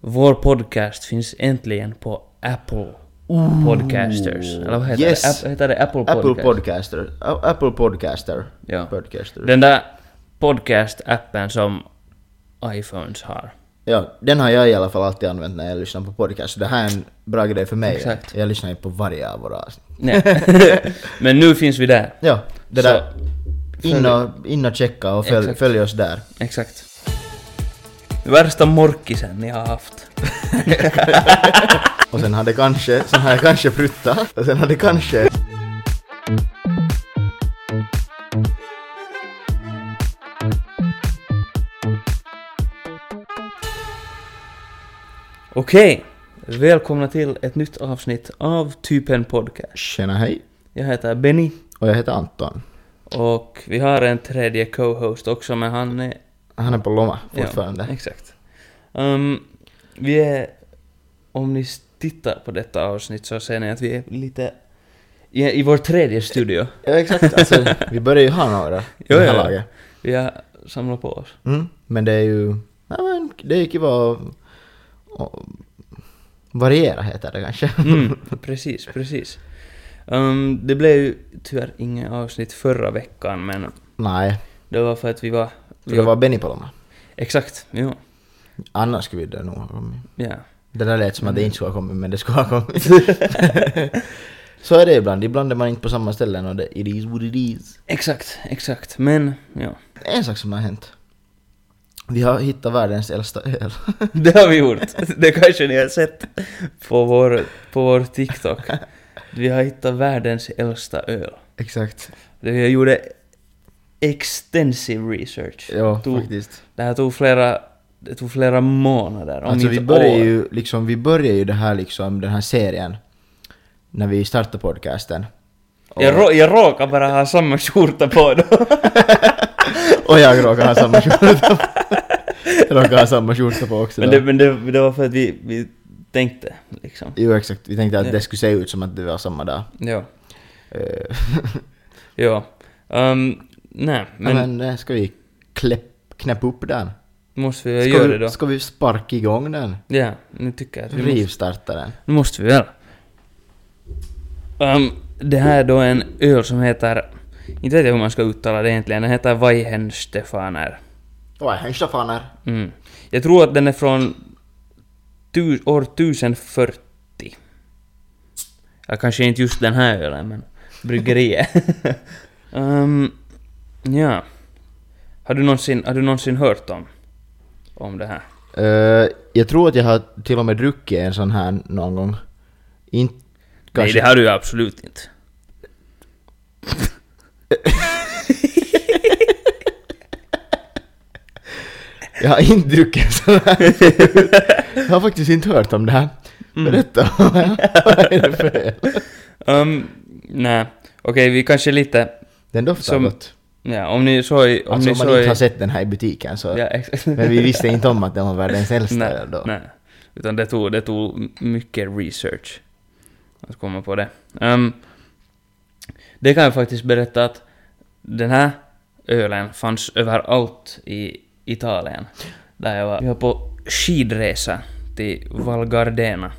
Vår podcast finns äntligen på Apple Podcasters. Eller vad heter yes. det? App, heter det Apple? Apple Podcaster. A- Apple Podcaster. Ja. Podcaster. Den där podcast-appen som iPhones har. Ja, den har jag i alla fall alltid använt när jag lyssnar på podcast. Det här är en bra grej för mig. Exakt. Jag lyssnar ju på varje av våra avsnitt. Nej. Men nu finns vi där. Ja, det Så, där. In och, in och checka och följ, följ oss där. Exakt. Värsta morkisen ni har haft. Och sen hade kanske, sen hade kanske pruttat. Och sen hade kanske... Okej. Välkomna till ett nytt avsnitt av Typen Podcast. Tjena hej. Jag heter Benny Och jag heter Anton. och vi har en tredje co-host också men han är... Han är på Lomma fortfarande. Ja, exakt. Um, vi är... Om ni tittar på detta avsnitt så ser ni att vi är lite... I, i vår tredje studio. Ja, exakt. Alltså, vi börjar ju ha några i det här laget. Vi har samlat på oss. Mm. Men det är ju... Ja, men det är kiva att... att variera heter det kanske. Mm, precis, precis. Um, det blev ju tyvärr inget avsnitt förra veckan men Nej, det var för att vi var... för det var Benny på Lomma. Exakt, jo. Annars skulle vi det nog ha kommit. Ja. Det där lät som att det inte skulle ha kommit, men det skulle ha kommit. Så är det ibland. Ibland är man inte på samma ställen och det it is what it is. Exakt, exakt. Men, ja. En sak som har hänt. Vi har hittat världens äldsta öl. Det har vi gjort. Det kanske ni har sett på vår, på vår TikTok. Vi har hittat världens äldsta öl. Exakt. Vi gjorde extensive research. Ja, Tog- faktiskt. Det här tog flera, det tog flera månader, om Alltså inte vi börjar år. ju liksom, vi börjar ju det här liksom, den här serien. När vi startade podcasten. Och, Jag, rå, jag råkar bara ha samma skjorta på då. och jag råkar ha samma skjorta på. Jag råkar ha samma skjorta på också. men då. det, men det, det var för att vi, vi tänkte liksom. Jo exakt, vi tänkte att Ja. det skulle se ut som att det var samma dag. Ja. Eh, Ja. Um, nej, men, men, men eh, ska vi kläpp, knäppa upp den? måste vi Ska göra vi, det då? ska vi sparka igång den? Ja, nu tycker jag att vi Rivstarta den? nu måste vi väl. Um, det här är då en öl som heter, inte vet jag hur man ska uttala det egentligen, den heter Weihenstefaner. Oj, henstafaner. Mm. Jag tror att den är från tu, år 1040. Ja, kanske inte just den här ölen, men bryggeriet. um, ja. Har du, någonsin, har du någonsin hört om, om det här? Eh, jag tror att jag har till och med druckit en sån här någon gång. Nej, kanske... det har du absolut inte. Jag har inte druckit en sån här. jag har faktiskt inte hört om det här. Mm. Berätta, vad är det för? Um, nej, okej, vi kanske lite... Den doftar Som- gott. Ja, om ni såg... Om Alltså ni om man såg inte har sett den här i butiken så... Ja. Men vi visste inte om att den var världens äldsta nej, då. nej. Utan det tog, det tog mycket research att komma på det. Ehm, det kan jag faktiskt berätta att den här ölen fanns överallt i Italien. Där jag var. Vi var på skidresa till Val Gardena.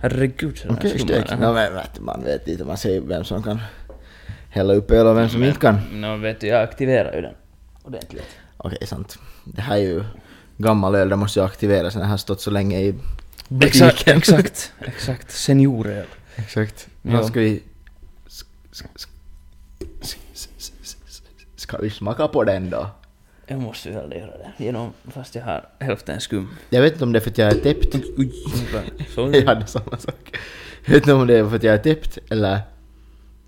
Herregud, så Okej, stek. No, men man vet inte, man ser vem som kan hälla upp öl och vem som inte kan. Nå vet du, jag aktiverar ju den ordentligt. Okej, sant. Det här är ju gammal öl, det måste ju aktiveras när det har stått så länge i Exakt, butiken. exakt, exakt. Senioröl. Exakt. Ja. Ja. Ska vi... sk- sk- sk- sk- sk- sk- Ska vi smaka på den då? Jag måste väl göra det, genom, fast jag har hälften skum. Jag vet inte om det är för att jag är täppt. Jag hade samma sak. Jag vet inte om det är för att jag är täppt eller...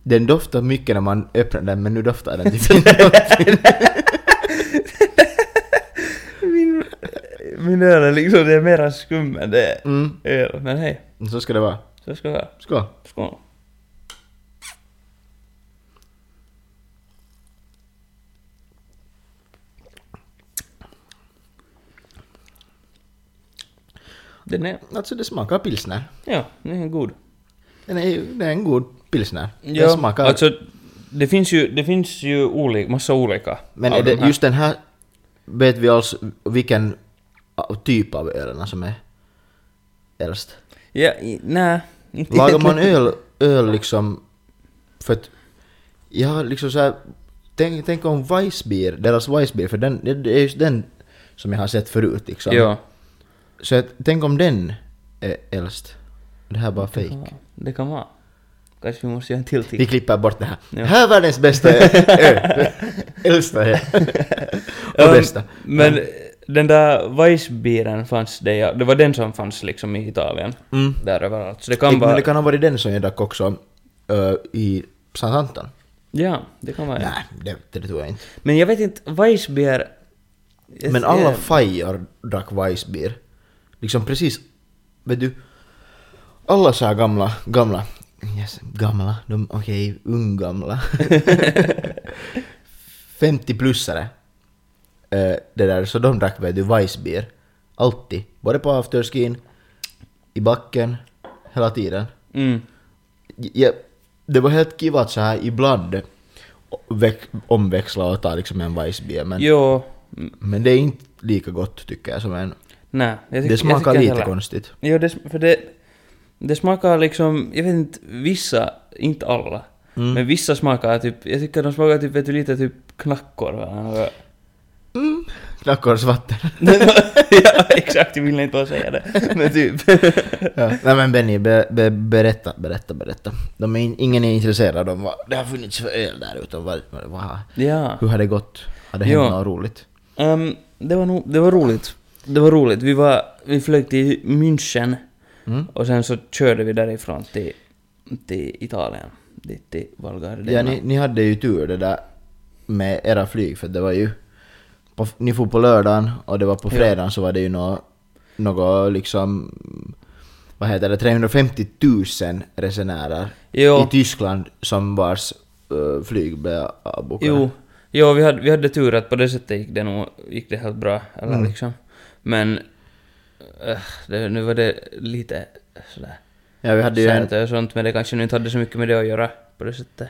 Den doftar mycket när man öppnar den men nu doftar den typ inte min, min öl är liksom, det är mera skum än det är Mm, öl. Men hej, så ska det vara. så ska det vara. Skål. Skål. Den är, Alltså det smakar pilsner. ja, den är god. Den är, det är en god pilsner. Ja, smakar... alltså, det finns ju, det finns ju olika, massa olika. men är det de just den här... Vet vi alls vilken typ av ölen som är? äldst? Ja, nej. Lagar man öl, öl liksom för att jag har liksom såhär tänk, tänk om Weissbier, deras Weissbier, för den, det det är just den som jag har sett förut liksom. Ja. Så att, tänk om den är äldst. Det här är bara Det fake. kan vara. Det kan vara. Kanske vi måste göra en till Vi tick. klipper bort det här. Ja. Här är världens bästa öl. Äldsta öl. Och Um, bästa. Men den där Weissbieren fanns det, ja. Det var den som fanns liksom i Italien. Mm. Där överallt. Så det kan Men vara... det kan ha varit den som jag drack också ö, i Sankt Anton. Ja, det kan vara. Nej, det, det tror jag inte. Men jag vet inte, Weissbier... Men alla fajor drack Weissbier. Liksom precis, vet du, alla så här gamla, gamla, yes, gamla, de, okej, unggamla. 50-plussare. eh, det där, så de drack vet du Weissbier. Alltid. Både på afterskin, i backen, hela tiden. Mm. Ja, det var helt kiva att så här ibland väx, omväxla och ta liksom en Weissbier men, Jo. men det är inte lika gott tycker jag som en... Nej, jag tycker, Det smakar jag lite heller. konstigt. Jo, det, för det... Det smakar liksom, jag vet inte, vissa, inte alla, Mm. men vissa smakar typ, jag tycker de smakar typ, vet du, lite typ knackor eller något. Mm. Knackorsvatten. ja, exakt, jag vill inte bara säga det. Men typ. ja. Nej men Benny, be, be, berätta, berätta, berätta. De är in, ingen är intresserad av vad det har funnits för öl där utan vad, vad, ja. hur har det gått? Har det hänt Ja. något roligt? Ehm, det var nog, det var roligt. Det var roligt. Vi var, vi flög till München Mm? och sen så körde vi därifrån till, till Italien. Dit till Val Gardena. Ja, ni, ni hade ju tur det där med era flyg för det var ju... På, ni får på lördagen och det var på Ja. fredagen så var det ju något, något liksom... Vad heter det? 350 000 resenärer Jo. i Tyskland som vars uh, flyg blev avbokade. Jo, jo vi, hade, vi hade tur att på det sättet gick det nog gick det helt bra. Eller Mm. liksom. Men det, nu var det lite sådär Ja, vi hade ju en, och sånt, men det kanske nu inte hade så mycket med det att göra på det sättet.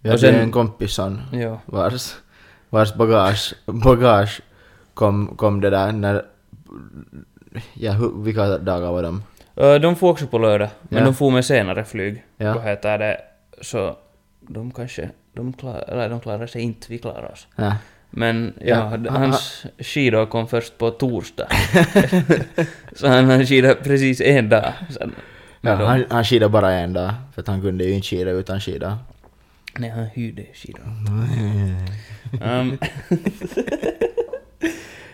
vi hade sen- en kompis som Ja. vars, vars bagage, bagage kom, kom det där när... Ja, hur, vilka dagar var de? Ö, De får också på lördag, men Ja. de får med senare flyg. Ja. Vad heter det? Så de kanske, de klarar, eller de klarar sig inte, vi klarar oss. Ja. Men ja, Ja, d- han- hans skidor kom först på torsdag. så han han skidade precis en dag. Sen, Ja, de- han, han skidade bara en dag, för att han kunde ju inte skida utan skida. Nej, han hyrde skidor. um,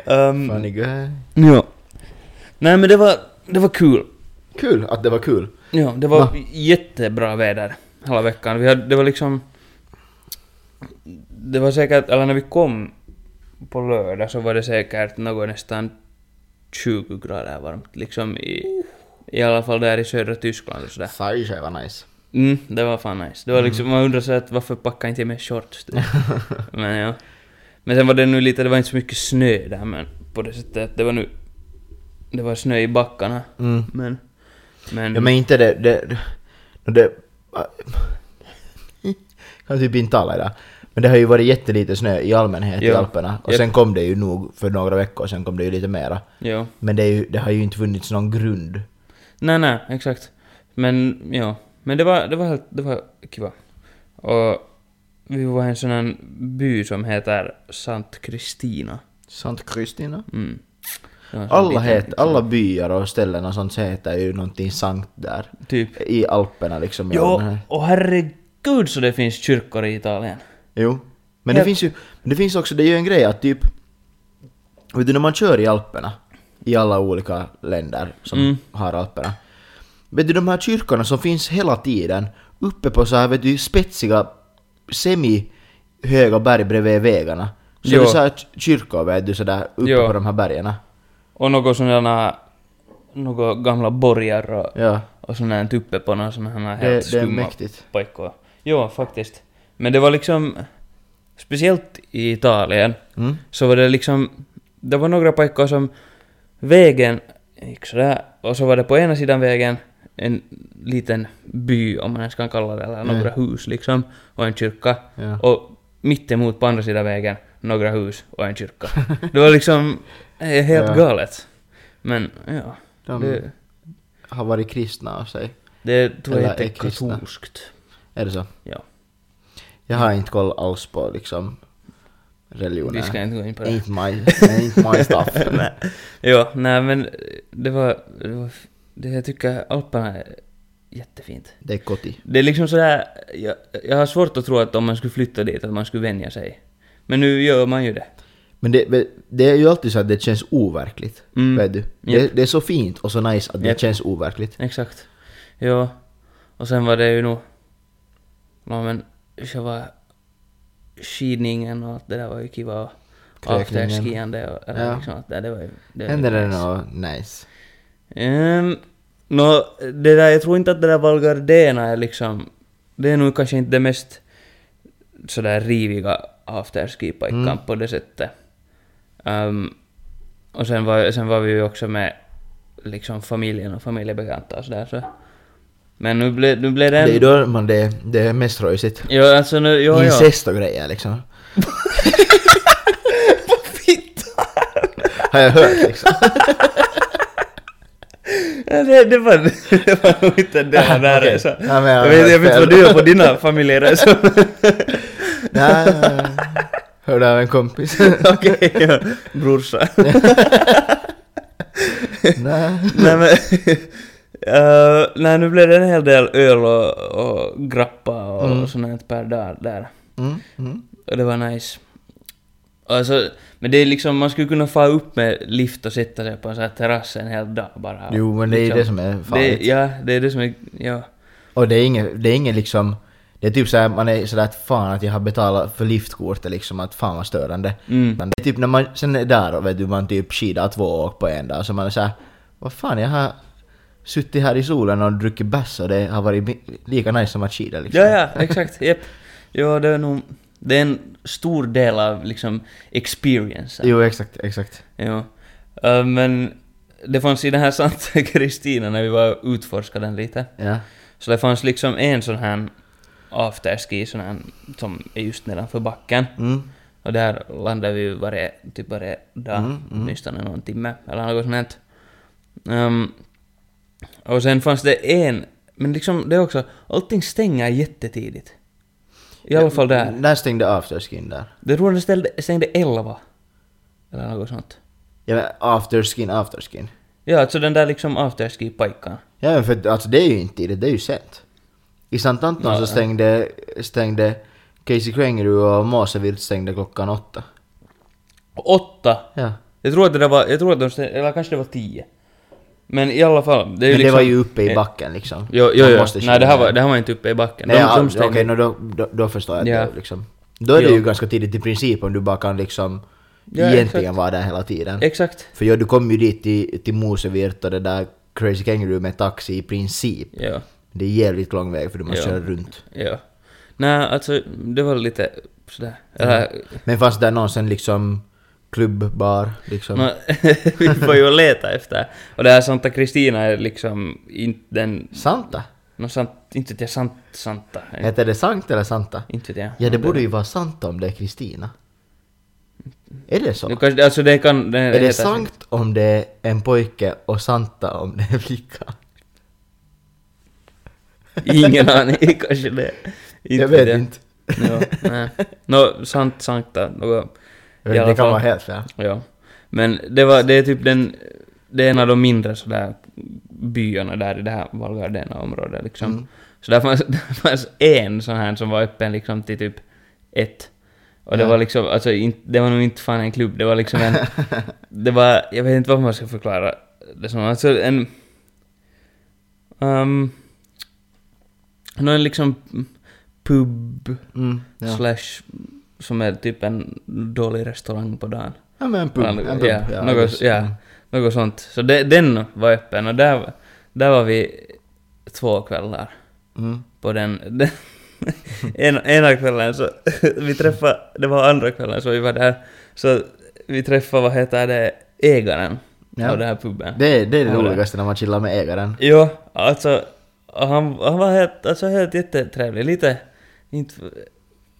um, Funny guy. ja. Nej men det var, det var kul. Kul att det var kul. Ja, det var Va? jättebra väder hela veckan. Vi hade, det var liksom... Det var säkert, eller när vi kom på lördag så var det säkert något nästan 20 grader varmt. Liksom i, i alla fall där i södra Tyskland och sådär. Thai var nice. Mm, det var fan nice. Det var liksom, man undrar så att varför packar inte jag med shorts? typ. men ja. Men sen var det nu lite, det var inte så mycket snö där men på det sättet att det var nu... Det var snö i backarna. Mm. Men... Men... Ja men inte det... det, det, det kan typ inte tala idag. Men det har ju varit jättelite snö i allmänhet i Ja. Alperna. Och sen kom det ju nog för några veckor sen kom det ju lite mera. Ja. Men det, ju, det har ju inte funnits någon grund. Nej, nej, exakt. Men, ja. Men det var, det var helt, det var kiva. Och vi var i en sån här by som heter Sant Kristina. Sant Kristina? Mm. Alla, het, liksom, alla byar och ställen och sånt heter ju någonting sankt där. Typ. I Alperna liksom. i Jo, och herregud så det finns kyrkor i Italien. Jo. Men det Ja. finns ju, det finns också, det är ju en grej att typ, vet du när man kör i Alperna, i alla olika länder som Mm. har Alperna, vet du de här kyrkorna som finns hela tiden uppe på så här vet du spetsiga semi-höga berg bredvid vägarna. Så Jo. är det så här kyrkor vet du sådär uppe Jo. på de här bergen. Och något sådana... Något gamla borgar och, Ja, och sånt här uppe på några såna här det, helt det är skumma mäktigt. paikkoja. Jo, faktiskt. Men det var liksom... Speciellt i Italien Mm. så var det liksom... Det var några paikkoja som vägen gick sådär och så var det på ena sidan vägen en liten by, om man ens kan kalla det, eller några hus liksom, och en kyrka. Ja. Och mittemot på andra sidan vägen några hus och en kyrka. Det var liksom eh, helt Ja. galet. Men ja, De, det, har varit kristna av sig. Det tror jag heter är katolskt. Är det så? Ja. Jag har inte koll alls på liksom religioner. Vi ska inte gå in på det. Ain't my, ain't my stuff. nej. Ja, nej men det var, det var... Det jag tycker Alperna är jättefint. Det är koti. Det är liksom sådär... Jag, jag har svårt att tro att om man skulle flytta dit att man skulle vänja sig. Men nu gör man ju det. Men det, det är ju alltid så att det känns overkligt. Mm. Vet du? Det, Japp. det är så fint och så nice att det Japp. känns overkligt. Exakt. Ja. Och sen var det ju nog... Ja men, själva skidningen och allt det där var ju kiva och afterskiande och eller Ja. liksom det det var ju... Det ju det något nice? Um, Nå, det där, jag tror inte att det där Val Gardena är liksom... Det är nog kanske inte det mest sådär riviga afterski-pojkan Mm. på det sättet. Um, och sen var, sen var vi ju också med liksom familjen och familjebekanta och sådär så... Men nu blev nu blev det... Det är då man det, det är mest röjsigt. Jo, alltså nu... Jo. Incest och grejer liksom. Har jag hört liksom. Ja, det, det, var, det var nog inte det här där Okej. resa. Ja, men jag jag, vet, har jag vet inte vad du gör på dina familjeresor. Nej, hörde av en kompis. Okej, ja. brorsa. Nej. nej men... Uh, nej, nu blev det en hel del öl och, och grappa och Mm. sånt här per dag där. Mm, mm. Och det var nice. Alltså, men det är liksom, man skulle kunna få upp med lift och sätta sig på en sån här terrass en hel dag bara. Jo, men det är Liksom. det som är farligt. Det, ja, det är det som är, ja. Och det är inget, det är inget liksom... Det är typ såhär, man är sådär att fan att jag har betalat för liftkortet liksom, att fan vad störande. Mm. Men det är typ när man sen är där och vet du, man typ skidar två åk på en dag, så man är såhär, vad fan jag har suttit här i solen och druckit bärs och det har varit lika nice som att skida liksom. Ja, ja, exakt, japp. Ja, det är nog, det är en stor del av liksom experience. Jo, exakt, exakt. Ja. Uh, men det fanns i den här Santa Kristina när vi var utforskade den lite. Ja. Så det fanns liksom en sån här afterski, sån här som är just nedanför backen. Mm. Och där landade vi ju varje, typ varje dag, Mm, mm. åtminstone någon timme eller något sånt. Um, och sen fanns det en, men liksom det också, allting stänger jättetidigt. I alla fall där. När stängde afterskin där? Det tror jag det ställde, stängde 11. Eller något sånt. Ja men afterskin, afterskin. Ja, alltså den där liksom afterski-pajkan. Ja men för alltså det är ju inte tidigt, det är ju sent. I Sant Anton Ja, så stängde, stängde Casey Krengerud och Måsevilt stängde klockan åtta. Åtta! Ja. Jag tror att det där var, jag tror att de stängde, eller kanske det var tio. Men i alla fall, det är ju men liksom... det var ju uppe i eh, backen liksom. Jo, jo, jo. Nej, det här, var, det här var inte uppe i backen. Nej, ja, de Okej, stängde... nå då, då, då förstår jag att Ja. det liksom. Då är det Jo. ju ganska tidigt i princip om du bara kan liksom Ja, egentligen exakt. vara där hela tiden. Exakt. För ja, du kom ju dit till, till Mosevirt och det där Crazy Kangaroo med taxi i princip. Ja. Det är jävligt lång väg för du måste Ja. köra runt. Ja. Nej, alltså det var lite sådär. Eller, Men fanns det någonsin liksom klubbbar liksom? nå, vi får ju leta efter. Och det här Santa Cristina är liksom inte den... Santa? Nå, sant, inte vet jag, sant, Santa. Heter det Sankt eller Santa? Inte vet jag. Ja, det borde ju vara Santa om det är Kristina. Är det så? Kanske, alltså det kan... Det, Är det Sankt om det är en pojke och Santa om det är en flicka? Ingen aning, kanske det. Inte Jag vet jag. inte. Ja, nej. Nå, sant, sankta, något... Det kan fall. vara helt fel. Ja. Men det var, det är typ den... Det är en av de mindre sådär byarna där i det här Val Gardena-området liksom. Mm. Så där fanns, där fanns en sån här som var öppen liksom till typ ett. Och det Ja. var liksom, alltså inte, det var nog inte fan en klubb, det var liksom en... det var, jag vet inte vad man ska förklara det som, alltså en... Um, någon liksom pub Mm, ja. slash som är typ en dålig restaurang på dagen. ja men en pub. En pub. ja, ja, något, just, ja, något sånt. Så det, den var öppen och där, där var vi två kvällar Mm. på den. den en, ena kvällen så, vi träffade, det var andra kvällen så vi var där, så vi träffade, vad heter det, ägaren Ja. av den här puben. Det, är- det är det. roligaste när man chillar med ägaren. Jo, alltså, han, han var helt, alltså helt jättetrevlig, lite, inte,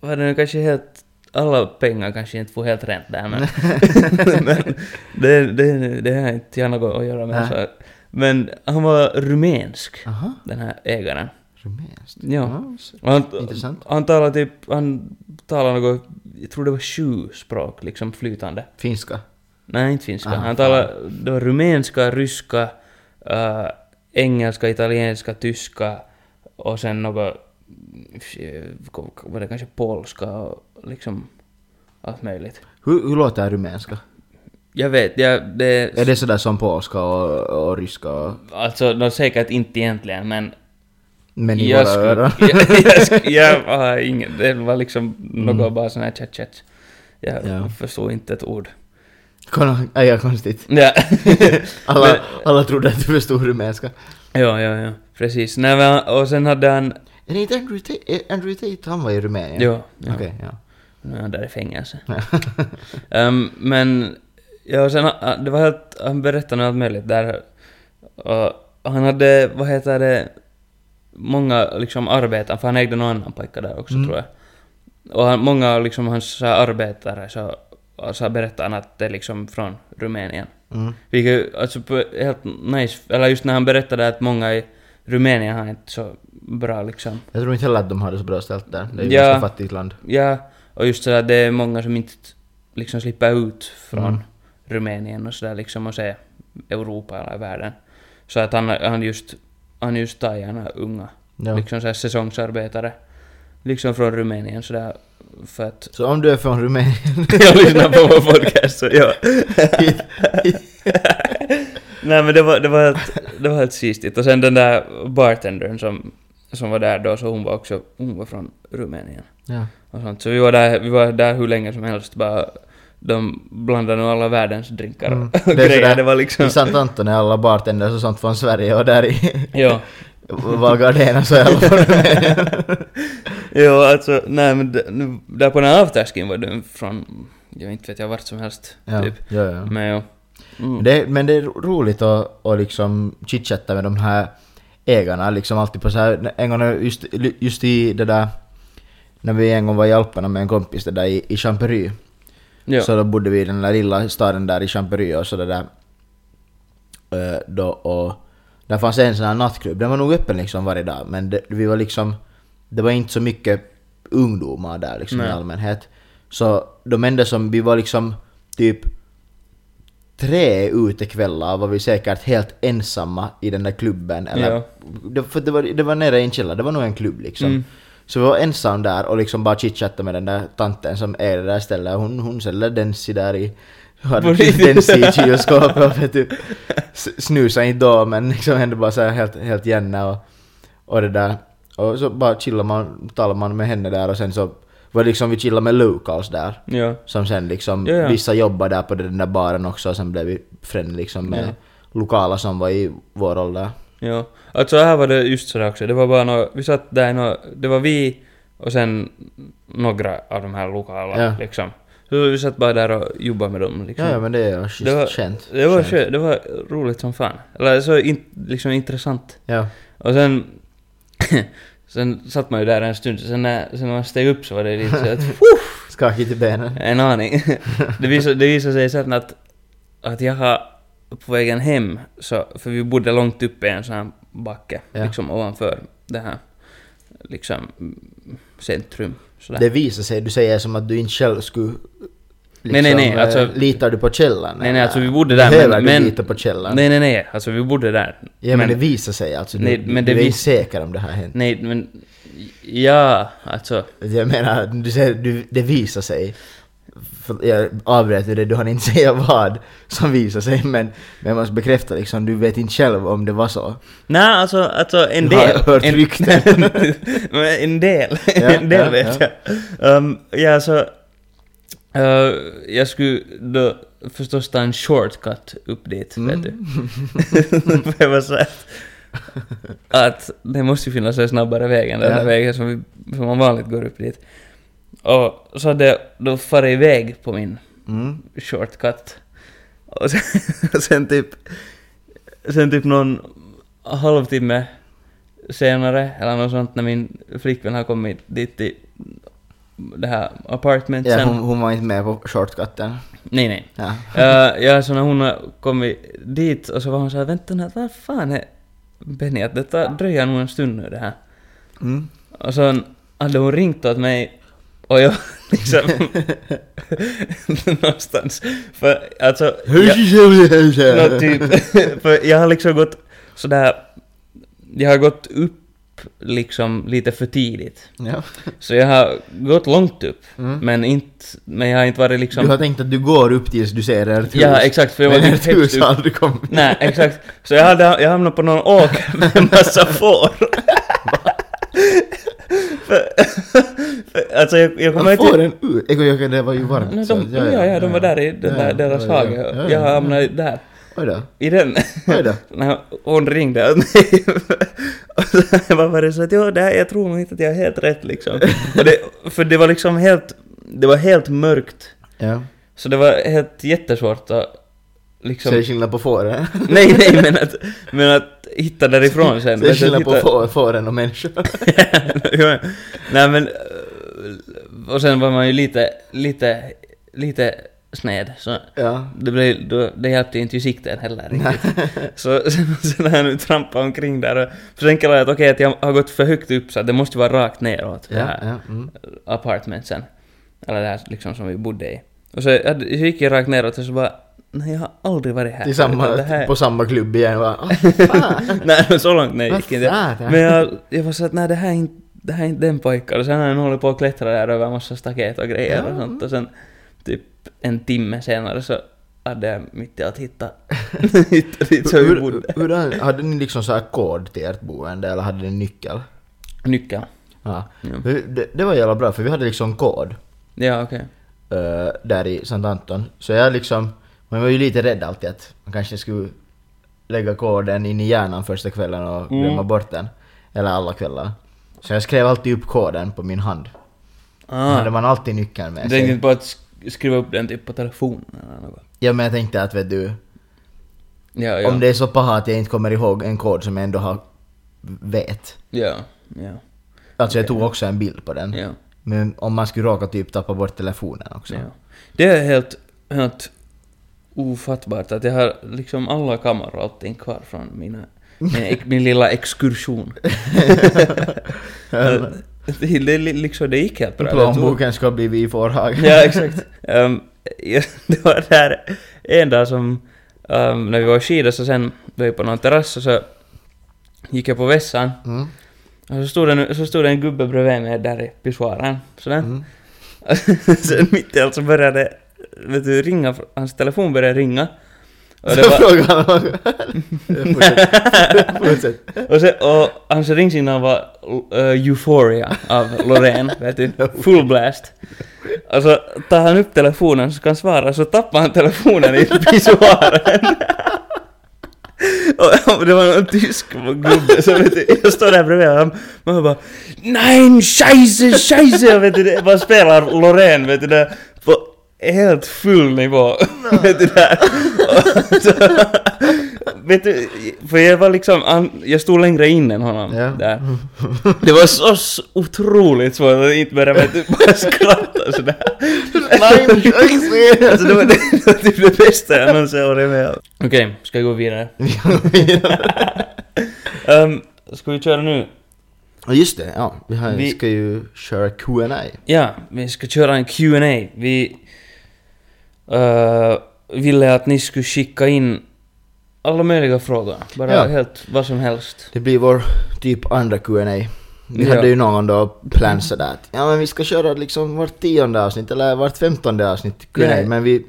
var det nu kanske helt, alla pengar kanske inte får helt rent där men, men det, det, det har inte jag något att göra med så Men han var rumänsk, Aha, den här ägaren. rumänskt. Ja. Och han, Intressant. han talade typ, han talade något, jag tror det var sju språk, liksom flytande. Finska. Nej, inte finska. Ah, han talade, det var rumänska, ryska, äh, engelska, italienska, tyska och sen något, var det kanske polska och liksom allt möjligt. Hur, hur låter rumänska? Jag vet, ja, det... Är det sådär som polska och, och ryska och... Alltså, no, säkert inte egentligen, men... Men i jag våra öron? jag, jag, jag ingen... Det var liksom något Mm. bara sån här chat chat. Jag Ja. förstod inte ett ord. Aj, ja, konstigt. Ja. Alla, Men- alla trodde att du förstod rumänska. ja, ja, ja. Precis. Nej, men, och sen hade han... Är det inte Andrew Tate? Andrew Tate, han var i Rumänien? Jo. Ja. Okej, ja. Nu är han där i fängelse. Ehm, men... Ja, sen... han- Det var helt... Han berättade något allt möjligt där. Och han hade, vad heter det... Många liksom arbetare, för han ägde någon annan pojke där också Mm. tror jag. Och han, många liksom hans arbetare så, så berättade han att det är liksom från Rumänien. Mm. Vilket, alltså helt nice, eller just när han berättade att många i Rumänien har inte så bra liksom, Jag tror inte heller att de har det så bra ställt där. Det är ju Ja. ganska fattigt land. ja, och just sådär det är många som inte liksom slipper ut från Mm. Rumänien och sådär liksom och se Europa eller världen. Så att han, han just, han just tar gärna unga, Ja. liksom såhär säsongsarbetare, liksom från Rumänien sådär, för att Så om du är från Rumänien... jag lyssnar på vår podcast så ja. Nej men det var, det var helt, det var helt sistigt. Och sen den där bartendern som, som var där då, så hon var också, hon var från Rumänien. ja. Och sånt. Så vi var där, vi var där hur länge som helst bara, de blandade nog alla världens drinkar Mm. och Det är grejer. sådär, Det var liksom... I Sant Anton är alla bartenders och sånt från Sverige och där i Ja. Val Gardena så är alla från Rumänien. Jo, alltså, nej men där på den här afterskin var du från, jag inte vet jag vart som helst, Ja, typ. ja, ja. Men jo. Mm. Det, men det är ro- roligt att, att liksom chitchatta med de här ägarna liksom alltid på så här, en gång just, just i det där när vi en gång var i Alperna med en kompis det där i, i Champery Ja. så då bodde vi i den där lilla staden där i Champery och så det där eh, då och där fanns en sån här nattklubb, den var nog öppen liksom varje dag men det, vi var liksom det var inte så mycket ungdomar där liksom i Nej. allmänhet så de enda som vi var liksom typ tre utekvällar var vi säkert helt ensamma i den där klubben. Eller, Ja. det, för det var, det var nere i en källare, det var nog en klubb liksom. Mm. Så vi var ensam där och liksom bara chitchattade med den där tanten som äger det där stället. Hon, hon säljer Densi där i... Hade? Densi i kylskåpet vet du, snusade inte då men liksom hände bara så här helt, helt gärna och, och det där. Och så bara chillade man, talade man med henne där och sen så var liksom vi chillade med locals där. Ja. Som sen liksom, Ja, ja. vissa jobbade där på den där baren också och sen blev vi friend liksom med Ja. lokala som var i vår ålder. Ja, alltså här var det just sådär också. Det var bara nå, vi satt där nå, det var vi och sen några av de här lokala Ja. liksom. Så vi satt bara där och jobbade med dem liksom. Ja, men det är ju det var, känt. det var, Känt. det var roligt som fan. Eller så in, liksom intressant. Ja. Och sen, sen satt man ju där en stund, sen när, sen när man steg upp så var det lite så att, Skakigt i benen. en aning. det, visade, det visade sig sen att, att jag har på vägen hem, så, för vi bodde långt uppe i en sån här backe, Ja. liksom ovanför det här liksom centrum. Sådär. Det visar sig, du säger som att du inte själv skulle... Nej, nej, nej, eh, alltså- litar du på källan? Nej, nej, alltså vi bodde där, Behöver men- du men- lita på källan? Nej, nej, nej, alltså vi bodde där. Ja, men, det visar sig alltså. Du, Nej, men det du är inte säker om det har hänt. Nej, men... Ja, alltså... Jag menar, du säger, du, det visar sig. För jag avbröt dig, du hann inte säga vad som visar sig, men, men jag måste bekräfta liksom, du vet inte själv om det var så. Nej, alltså, alltså en Du har del. hört en. Men en del. Ja, en del ja, vet ja. jag. Um, ja, så... Uh, jag skulle då förstås ta en shortcut upp dit, vet du. För jag var så att, att det måste ju finnas en snabbare väg än den Ja. där vägen som, vi, som man vanligt går upp dit. Och så hade jag då farit iväg på min Mm. shortcut. Och sen, sen typ... Sen typ någon halvtimme senare, eller något sånt, när min flickvän har kommit dit till det här apartment Ja, hon, hon var inte med på shortcutten. Nej, nej. Ja. Uh, ja, så när hon kommit dit och så var hon såhär, vänta nu, vad fan är Benny, att detta dröjer nog en stund nu det här. Mm. Och så hade hon ringt åt mig och jag liksom någonstans, för alltså... Jag, typ, för jag har liksom gått sådär, jag har gått upp liksom lite för tidigt. Ja. Så jag har gått långt upp, Mm. men inte, men jag har inte varit liksom... Du har tänkt att du går upp tills du ser ert hus. Ja, exakt, för jag var Men ert hus har aldrig kommit. Nej, exakt. Så jag, hade, jag hamnade på någon åker med en massa får. för, för, alltså jag, jag kommer inte... får en ut. Det var ju varmt. Nej, så de, att- ja, ja, de var där i den Ja, där, deras ja, ja, hage. ja, ja, Jag ja. hamnade där. Oj då. I den. Oj då. När hon ringde åt mig. Och så var det så att ja, det här, jag tror nog inte att jag är helt rätt liksom. Det, för det var liksom helt, det var helt mörkt. Ja. Så det var helt jättesvårt att liksom... Så det skillnad på fåren. Nej, nej, men att, men att hitta därifrån sen. Så det skillnad på hitta- får, fåren och människor. Jo, nej men... Och sen var man ju lite, lite, lite sned. Så ja. det, blev, då, det hjälpte inte ju sikten heller riktigt. Så sen, när jag nu trampade omkring där och för sen jag att okej att jag har gått för högt upp så det måste vara rakt neråt. det Ja, här ja. Mm. apartmentsen. Eller det här liksom som vi bodde i. Och så, jag, så gick jag rakt neråt och så bara Nej, jag har aldrig varit här. Samma, det här- på samma klubb igen. Va? Ah, fan. nej, så långt nej, gick inte. Men jag, jag var så att nej det här är inte, det här är inte den pojken. Och sen har han hållit på att klättra där över massa staket och grejer och Ja. sånt. Och sen typ en timme senare så hade jag mitt i allt hittat hittat dit så vi bodde. hur, hur, hade ni liksom så här kod till ert boende eller hade ni nyckel? Nyckeln. Ja. Hur- Det, det var jävla bra för vi hade liksom kod ja okej. eh, där i Sankt Anton. Så jag liksom, man var ju lite rädd alltid att man kanske skulle lägga koden in i hjärnan första kvällen och Mm. glömma bort den. Eller alla kvällar. Så jag skrev alltid upp koden på min hand. Då hade Ah, man alltid nyckeln med jag tänkte sig. inte på att skriva upp den typ på telefonen eller något. Ja men jag tänkte att vet du, Ja, ja. om det är så paha att jag inte kommer ihåg en kod som jag ändå har vet. Ja, ja, Alltså jag tog också en bild på den. ja. Men om man skulle råka typ tappa bort telefonen också. ja. Det är helt, helt ofattbart att jag har liksom alla kameror och allting kvar från mina, min, min lilla exkursion. det, det, liksom, det gick helt bra. Plånboken ska bli vid fårhagen. Ja, exakt. Um, det var där en dag som, um, när vi var och skidade så sen var vi på någon terrass och så gick jag på vässan Mm. och så stod, det, så stod det en gubbe bredvid mig där i pissoaren. Sådär. Mm. sen mitt i allt så började vet du, ringa, hans telefon började ringa. Och, det var, frågade han... Fortsätt. Och, sen, och hans ringsignal var uh, Euphoria av Loreen, vet du. Full blast. Och så tar han upp telefonen så ska han svara, så tappar han telefonen i pissoaren. Och det var någon tysk gubbe så vet du, jag står där bredvid och han, bara Nein, scheisse, scheisse! Vet du, det bara spelar Loreen, vet du det, helt full nivå. vet du där. Och så, vet du, för jag var liksom, jag stod längre in än honom Ja. där. Det var så otroligt svårt att inte börja vet du, bara skratta sådär. Alltså det var, det typ det bästa jag någonsin har varit med om. Okej, ska jag gå vidare? Um, ska vi köra nu? Ja just det, ja. Vi, har, Vi- ska ju köra Q&A. Ja, vi ska köra en Q&A. Vi uh, ville att ni skulle skicka in alla möjliga frågor. Bara Ja. helt vad som helst. Det blir vår typ andra Q&A. Vi Ja. hade ju någon då plan sådär att ja men vi ska köra liksom vart tionde avsnitt eller vart femtonde avsnitt Q&A men vi...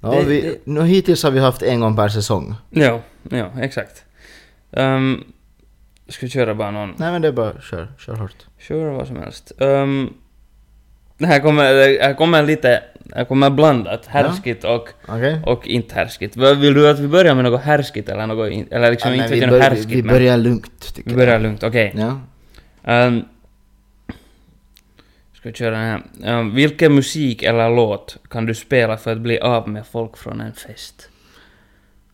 Ja, Det- vi, det- nå, hittills har vi haft en gång per säsong. Ja, ja, exakt. Um, ska vi köra bara någon? Nej men det är bara kör, kör hårt. Kör vad som helst. Um, här kommer, här kommer lite, här kommer blandat, härskigt och, Okej? och inte härskigt. Vill du att vi börjar med något härskigt eller något, in, eller liksom Ja, inte vet vi, jag, bör, härskigt vi börjar lugnt tycker vi börjar lugnt, okej. jag. Ja. Ehm, ska vi köra den här. Ehm, vilken musik eller låt kan du spela för att bli av med folk från en fest?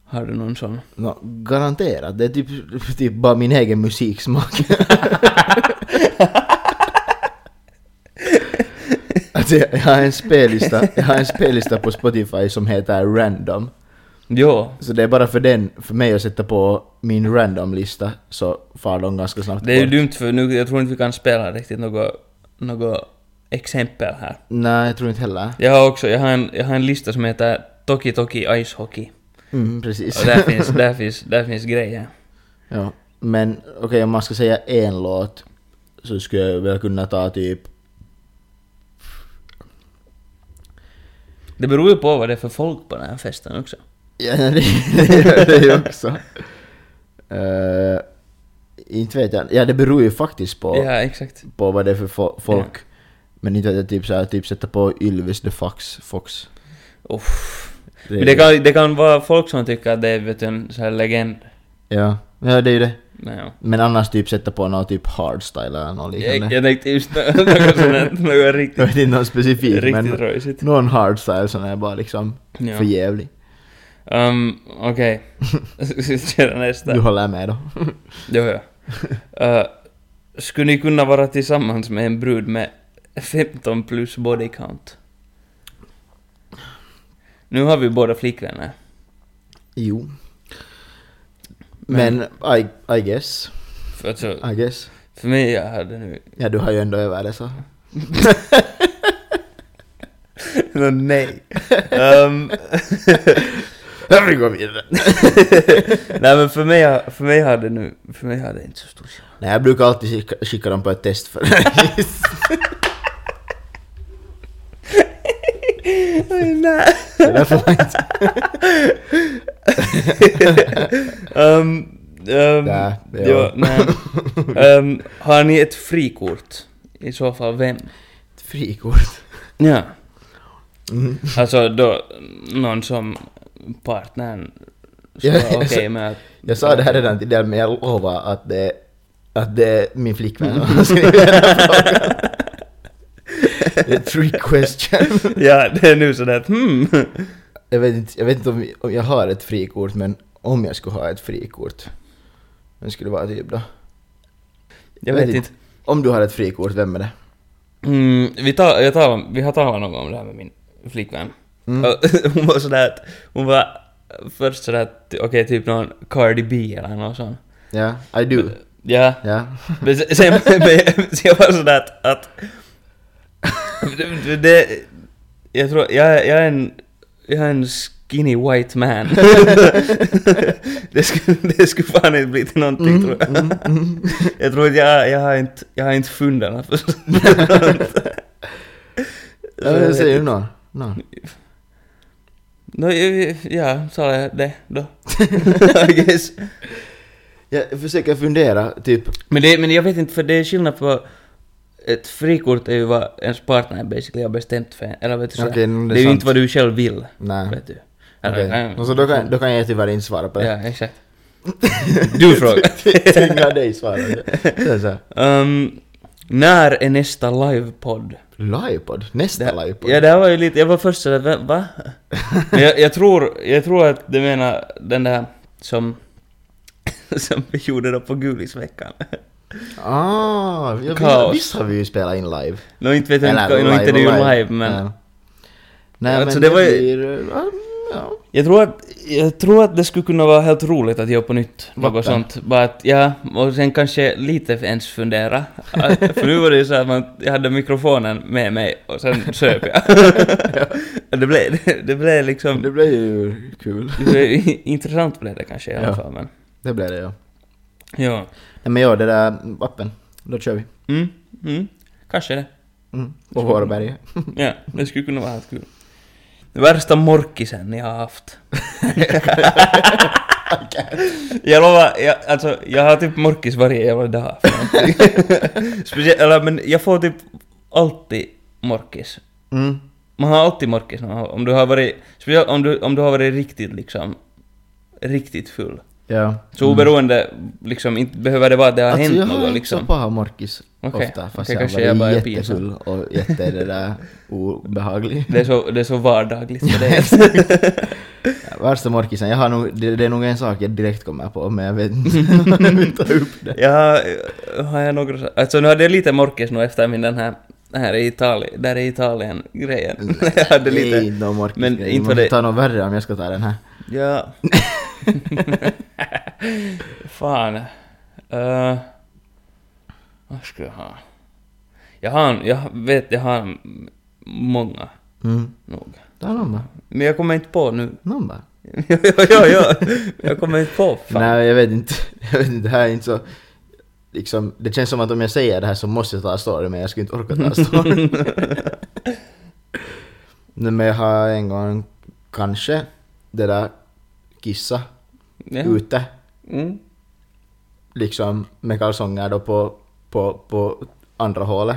Har du någon sån? No, garanterat, det är typ, typ bara min egen musiksmak. Alltså, jag har en spellista, jag har en spellista på Spotify som heter Random. Jo, Så det är bara för den, för mig att sätta på min random-lista så far de ganska snabbt det är ju bort. dumt för nu, jag tror inte vi kan spela riktigt något, något exempel här. Nej, jag tror inte heller. Jag har också, jag har en, jag har en lista som heter Toki Toki Ice Hockey. Mm, precis. Och där finns, där finns, där finns grejer. Ja. Men okej, om man ska säga en låt så skulle jag väl kunna ta typ... Det beror ju på vad det är för folk på den här festen också. Ja, det, det gör det ju också. Uh, inte vet jag. Ja, det beror ju faktiskt på, Ja, exakt. på vad det är för fo- folk. Men inte vet jag, typ såhär, typ sätta på Ylvis the Fox. Fox. Uff. Det, Men det kan, det kan vara folk som tycker att det är vet du, en sån här legend. Ja, ja det är ju det. Ja. Men annars typ sätta på någon typ hardstyle eller något liknande. jag, jag tänkte just något sånt något Jag riktigt, vet inte någon specifik riktigt men röjsigt. någon hardstyle som är bara liksom Ja. för jävlig. Um, Okej. Ska vi köra nästa? Du håller med då? Jo, ja. Uh, skulle ni kunna vara tillsammans med en brud med 15 plus body count? Nu har vi båda flickvänner. Jo. Men, I, I guess. För, alltså, I guess. för mig, jag hade nu... Ja, du har ju ändå över det så. Nå, nej. um, Vi går vidare. nej men för mig, för mig hade nu... För mig hade det inte så stor skillnad. Nej, jag brukar alltid skicka, skicka dem på ett test för nej. Det är därför man inte... um, um, Där, det nej. Um, har ni ett frikort? I så fall vem? Ett frikort. Ja. Mm. Alltså då, någon som partnern ska Ja, vara okej sa- med att... Jag sa det här redan till dig, men jag lovar att det, att det är min flickvän som har skrivit den här frågan. Det trick question. Ja, det är nu sådär hmm. Jag vet inte, jag vet inte om, om jag har ett frikort, men om jag skulle ha ett frikort. Vem skulle det vara typ då? Jag vet inte. Om du har ett frikort, vem är det? Mm, vi, tar, jag tar, vi har talat någon gång om det här med min flickvän. Mm. Hon var sådär att, hon var först sådär att, okej typ någon Cardi B eller något sånt. Ja, I do. Ja, Ja. men sen, sen, men, sen jag var sådär att, att det, det, jag tror, jag, jag är en, jag är en skinny white man. det, skulle, det skulle fan inte bli till någonting Mm, tror jag. mm, mm. Jag tror att jag, jag har inte, jag har inte funderna för sånt. Ja, säger du? Någon? No, ja, ja, sa jag det då? I guess. Jag försöker fundera, typ... Men, det, men jag vet inte, för det är skillnad på... Ett frikort är ju vad ens partner basically har bestämt för en, eller vet du? Okej, no, det, det är ju inte vad du själv vill, Nej. vet du. Och Så då kan, då kan jag tyvärr inte svara på det. Ja, exakt. Du frågar. Tvinga dig svara. Så, så. Um, när är nästa livepodd? Livepodd? Nästa livepodd? Ja, det var ju lite, jag var först sådär, va? Men jag, jag tror, jag tror att du menar den där som, som vi gjorde då på Gulisveckan. Ah, ja, Kaos. visst har vi ju spelat in live. Nå inte vet jag inte, Eller nå inte det är live, men Ja. Nej Alltså, men det det, var ju- blir... ja, Ja. jag tror att, jag tror att det skulle kunna vara helt roligt att göra på nytt. Något Vatten. sånt. Bara att, ja, och sen kanske lite ens fundera. För nu var det ju så att man, jag hade mikrofonen med mig och sen söp jag. det, blev, det, blev liksom, Det blev ju kul. det blev, intressant blev det kanske i alla Ja. fall, men. Det blev det ja. Ja. Nej men ja, det där appen. Då kör vi. Mm, mm, kanske det. Mm. På Vårberg. Ja, det skulle kunna vara kul. Värsta morkisen jag har haft. jag lovar, jag, alltså jag har typ morkis varje jävla dag. Speciellt, eller men jag får typ alltid morkis. Mm. Man har alltid morkis om du har varit, speciellt om du, om du har varit riktigt liksom, riktigt full. Ja. Så oberoende, liksom, inte behöver det vara att det har Alltså hänt jag har något inte liksom. så paha morkis Okej, ofta. Fast okej, jag har varit jättefull och jätte det där obehaglig. Det är så, det är så vardagligt för dig. Ja, Värsta morkisen, jag har nog, det, det är nog en sak jag direkt kommer på men jag vet inte ta upp det. Jag har, jag några... så- Alltså nu hade jag lite morkis nu efter min den här här är Italien, där är Italien-grejen. jag hade lite... Nej, någon morkis Men inte Man det... ta något värre om jag ska ta den här. Ja. Fan. Uh, vad ska jag ha? Jag har, jag vet, jag har många Mm. nog. Ta någon bara. Men jag kommer inte på nu. Någon bara. ja, ja, ja. Jag kommer inte på. Fan. Nej, jag vet inte. Jag vet inte, det här är inte så... Liksom, det känns som att om jag säger det här så måste jag ta story, men jag skulle inte orka ta story. Nej, men jag har en gång kanske det där kissa Ja. ute, Mm. liksom med kalsonger då på, på, på andra hålet.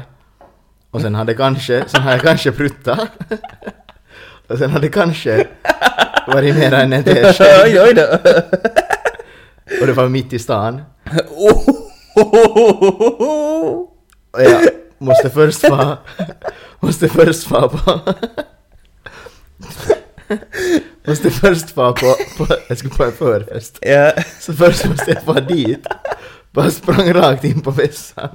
Och sen hade kanske, sen jag kanske pruttat. Och sen hade kanske varit mer än en. Oj, oj då. Och det var mitt i stan. Oh. Och jag måste först vara... Måste först vara på... Måste först vara på, på... Jag skulle på en förfest. ja. Så först måste jag vara dit. Bara sprang rakt in på vässan.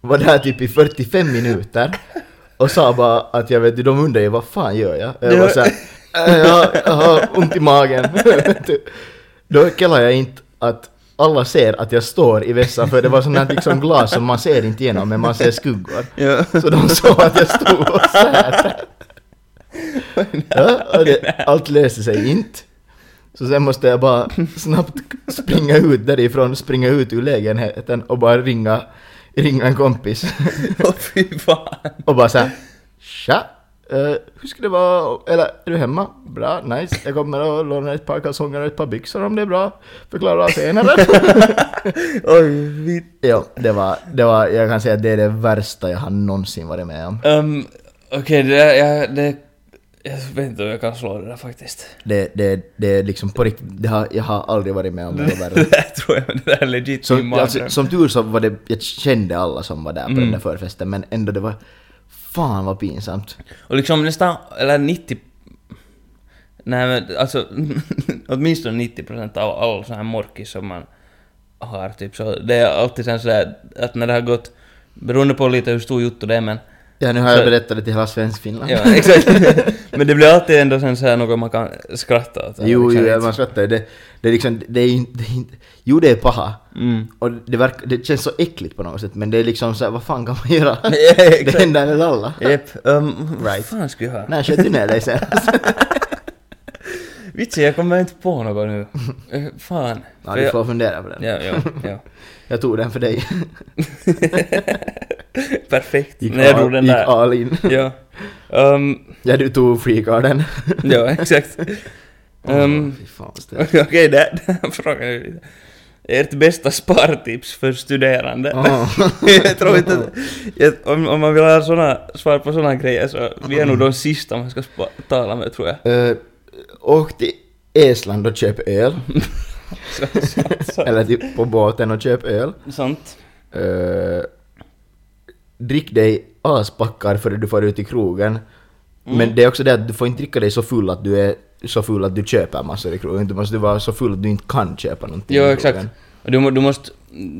Var där typ i 45 minuter. Och sa bara att jag vet de undrar ju vad fan gör jag? Jag var såhär... "Äh, Jag, jag har ont i magen. Då kallar jag inte att alla ser att jag står i vässan för det var sånt här liksom glas som man ser inte igenom men man ser skuggor. ja. Så de såg att jag stod och sät. Ja, och det, allt löste sig inte. Så sen måste jag bara snabbt springa ut därifrån, springa ut ur lägenheten och bara ringa, ringa en kompis. Åh fy fan. Och bara såhär Tja! eh, hur ska det vara? Eller är du hemma? Bra, nice. Jag kommer att låna ett par kalsonger och ett par byxor om det är bra. Förklara senare. Oj, vitt. ja, det var, det var, jag kan säga att det är det värsta jag har någonsin varit med om. Um, Okej, det där, jag, det... Jag vet inte om jag kan slå det där faktiskt. Det, det, det är liksom på riktigt, det har, jag har aldrig varit med om något värre. Det där tror jag, det där är legit min Så, mardröm. alltså, som tur så var det, jag kände alla som var där på Mm. den där förfesten men ändå det var, fan vad pinsamt. Och liksom nästan, eller 90... Nej men alltså, åtminstone 90 procent av all sån här morkis som man har typ så, det är alltid sen sådär att när det har gått, beroende på lite hur stor jotto det är men, Ja nu har jag Så- berättat det till hela Svenskfinland. ja exakt. men det blir alltid ändå sen såhär något man kan skratta åt. Jo, liksom jo, man skrattar. Det, det är liksom, det är inte, det jo det är paha. Mm. Och det, verkar, det känns så äckligt på något sätt, men det är liksom så här, vad fan kan man göra? Ja, det händer väl alla? Jep, um, vad Right. fan skulle jag ha? När sköt du ner dig senast? Vitsi, jag kommer inte på något nu. Eh, fan. Ja, du jag- får fundera på den. Ja, ja, ja. Jag tog den för dig. Perfekt. Gick jag all- drog den gick där. all in. Ja. Um, Ja, du tog freecarden. ja, exakt. Um, stelt. Okej, där, där frågar jag lite. Ert bästa spartips för studerande? Åh. jag tror inte att, jag, om, om man vill ha såna, svar på såna grejer så vi är nog de sista man ska spa, tala med tror jag. Eh, Åk till Estland och köp öl. Så, så, så. Eller typ på båten och köp öl. Sant. Eh, drick dig aspackar före du får ut i krogen. Mm. Men det är också det att du får inte dricka dig så full att du är så full att du köper massor i krogen. Du måste vara så full att du inte kan köpa någonting Jo, exakt. du, du måste...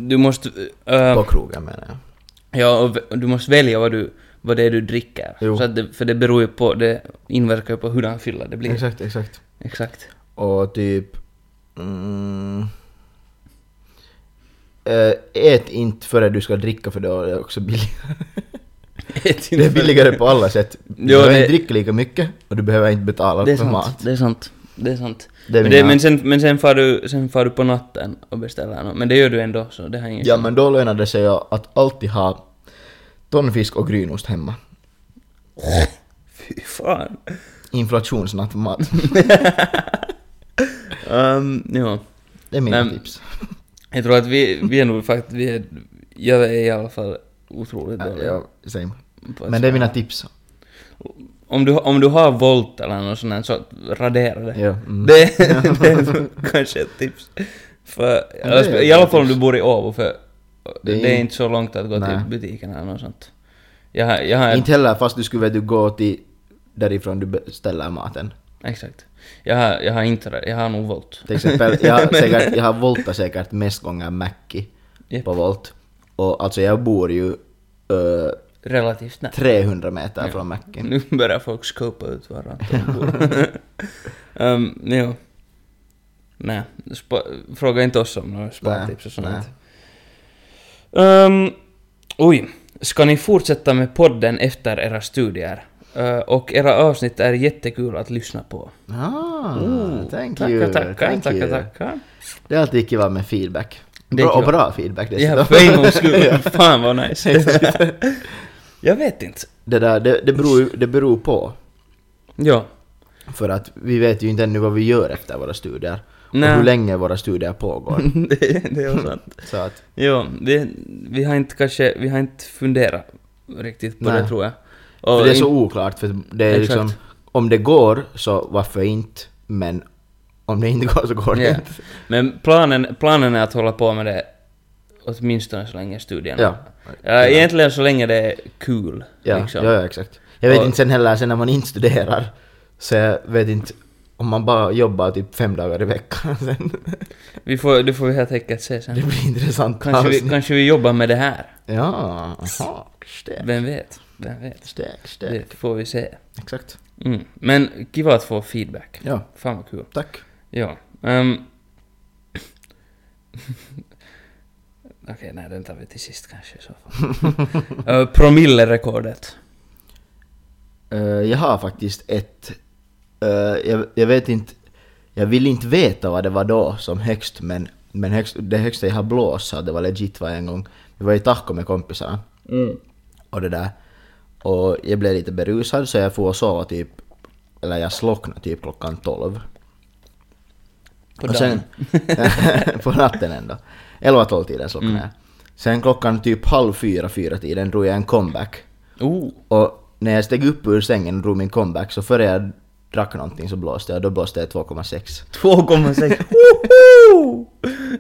Du måste... äh, På krogen menar jag. ja, och du måste välja vad du... Vad det är du dricker. Jo. Så att det, för det beror ju på... Det inverkar ju på hurdan fylla det blir. Exakt, exakt. Exakt. Och typ... Mm, ät inte före du ska dricka för då är det också billigare. Det är billigare på alla sätt. Du Jo, behöver det- inte dricka lika mycket och du behöver inte betala Det är för sant. mat. Det är sant. Det är sant. Det är men, det, men, sen, men sen, far du, sen far du på natten och beställer något. Men det gör du ändå, så det har ingen Ja men då lönar det sig att alltid ha tonfisk och grynost hemma. Fy fan. Inflationsnattmat. Um, ja. Det är mina Men- tips. Jag tror att vi, vi är nog faktiskt... Vi är, jag är i alla fall otroligt dålig. ja, same. Men det är mina tips. Om du, om du har volt eller något sånt så radera det. Ja, mm. Det, det är kanske ett tips. För, är I alla fall om du bor i Åbo, för Det det är är, in- inte så långt att gå Nej. till butiken eller något sånt. Jag jag har Inte heller fast du skulle du gå till därifrån du beställer maten. Exakt. Jag har, jag har inte det. Jag har nog volt. Till exempel, jag har, säkert, jag har voltat säkert mest gånger Mackie Japp. på Volt. Och alltså jag bor ju uh, relativt nära. 300 meter Ja. från macken. Nu börjar folk skopa ut var Anton bor. um, jo. Nej, spa, fråga inte oss om några spartips och sånt. Um, oj, ska ni fortsätta med podden efter era studier? Uh, och era avsnitt är jättekul att lyssna på. Ah, Oh, thank tackar, you. tackar, thank tackar, you. tackar. Det är alltid kul med feedback. Det är Bra, och bra feedback Ja, dessutom. för en gångs skull. Fan vad nice. Jag vet inte. det, där, det, det, beror, det beror på. Ja. För att vi vet ju inte ännu vad vi gör efter våra studier. Nej. Och hur länge våra studier pågår. det, det är sant. Så att, Jo, det, vi har inte kanske, vi har inte funderat riktigt på Nej. det tror jag. För det är så oklart, för det är Exakt. liksom... Om det går, så varför inte? Men om det inte går så går det Ja. inte. Men planen, planen är att hålla på med det åtminstone så länge studierna. Ja. Ja, egentligen så länge det är kul. Ja, liksom. ja, ja, exakt. Jag vet Och- inte sen heller, sen när man inte studerar, så jag vet inte om man bara jobbar typ fem dagar i veckan sen. Vi får, det får vi helt enkelt se Det sen. blir intressant Kanske vi, kanske vi jobbar med det här. Ja, aha, Vem vet? Vem vet? stek, stek. Det får vi se. Exakt. Mm. Men kiva att få feedback. Ja, Fan vad kul. tack. Ja. Um, Okej, nej den tar vi till sist kanske i så fall. uh, promillerekordet. Eh, jag har faktiskt ett... eh, jag, jag vet inte... Jag vill inte veta vad det var då som högst, men, men högst, det högsta jag har blåst det var legit var en gång. Vi var i Tahko med kompisarna. Och det där. Och jag blev lite berusad så jag får sova typ... Eller jag slocknade typ klockan 12. På Och sen, på natten ändå. 11-12 tiden slocknade Mm. jag. Sen klockan typ halv fyra, fyra tiden drog jag en comeback. Oh. Och när jag steg upp ur sängen och drog min comeback så före jag drack någonting så blåste jag. Då blåste jag 2,6. 2,6. Woho!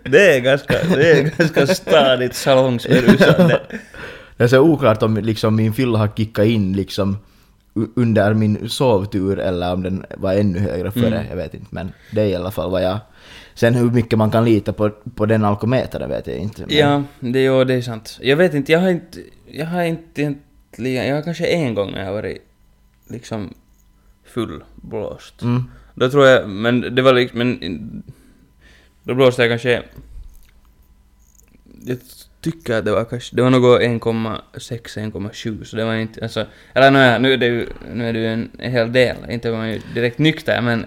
Det är ganska, det är ganska stadigt salongsberusande. Det är så oklart om liksom min fylla har kickat in liksom under min sovtur eller om den var ännu högre före, Mm. jag vet inte. Men det är i alla fall vad jag... Sen hur mycket man kan lita på, på den alkometern vet jag inte. Men Ja, det, ja, det är sant. Jag vet inte, jag har inte, jag har inte egentligen, jag har kanske en gång när jag varit liksom fullblåst. Mm. Då tror jag, men det var liksom, men då blåste jag kanske, jag tycker att det var kanske, det var något 1,6, 1,7 så det var inte, alltså, eller nåja, nu är det ju, nu är det ju en, en hel del, inte var man ju direkt nykter men,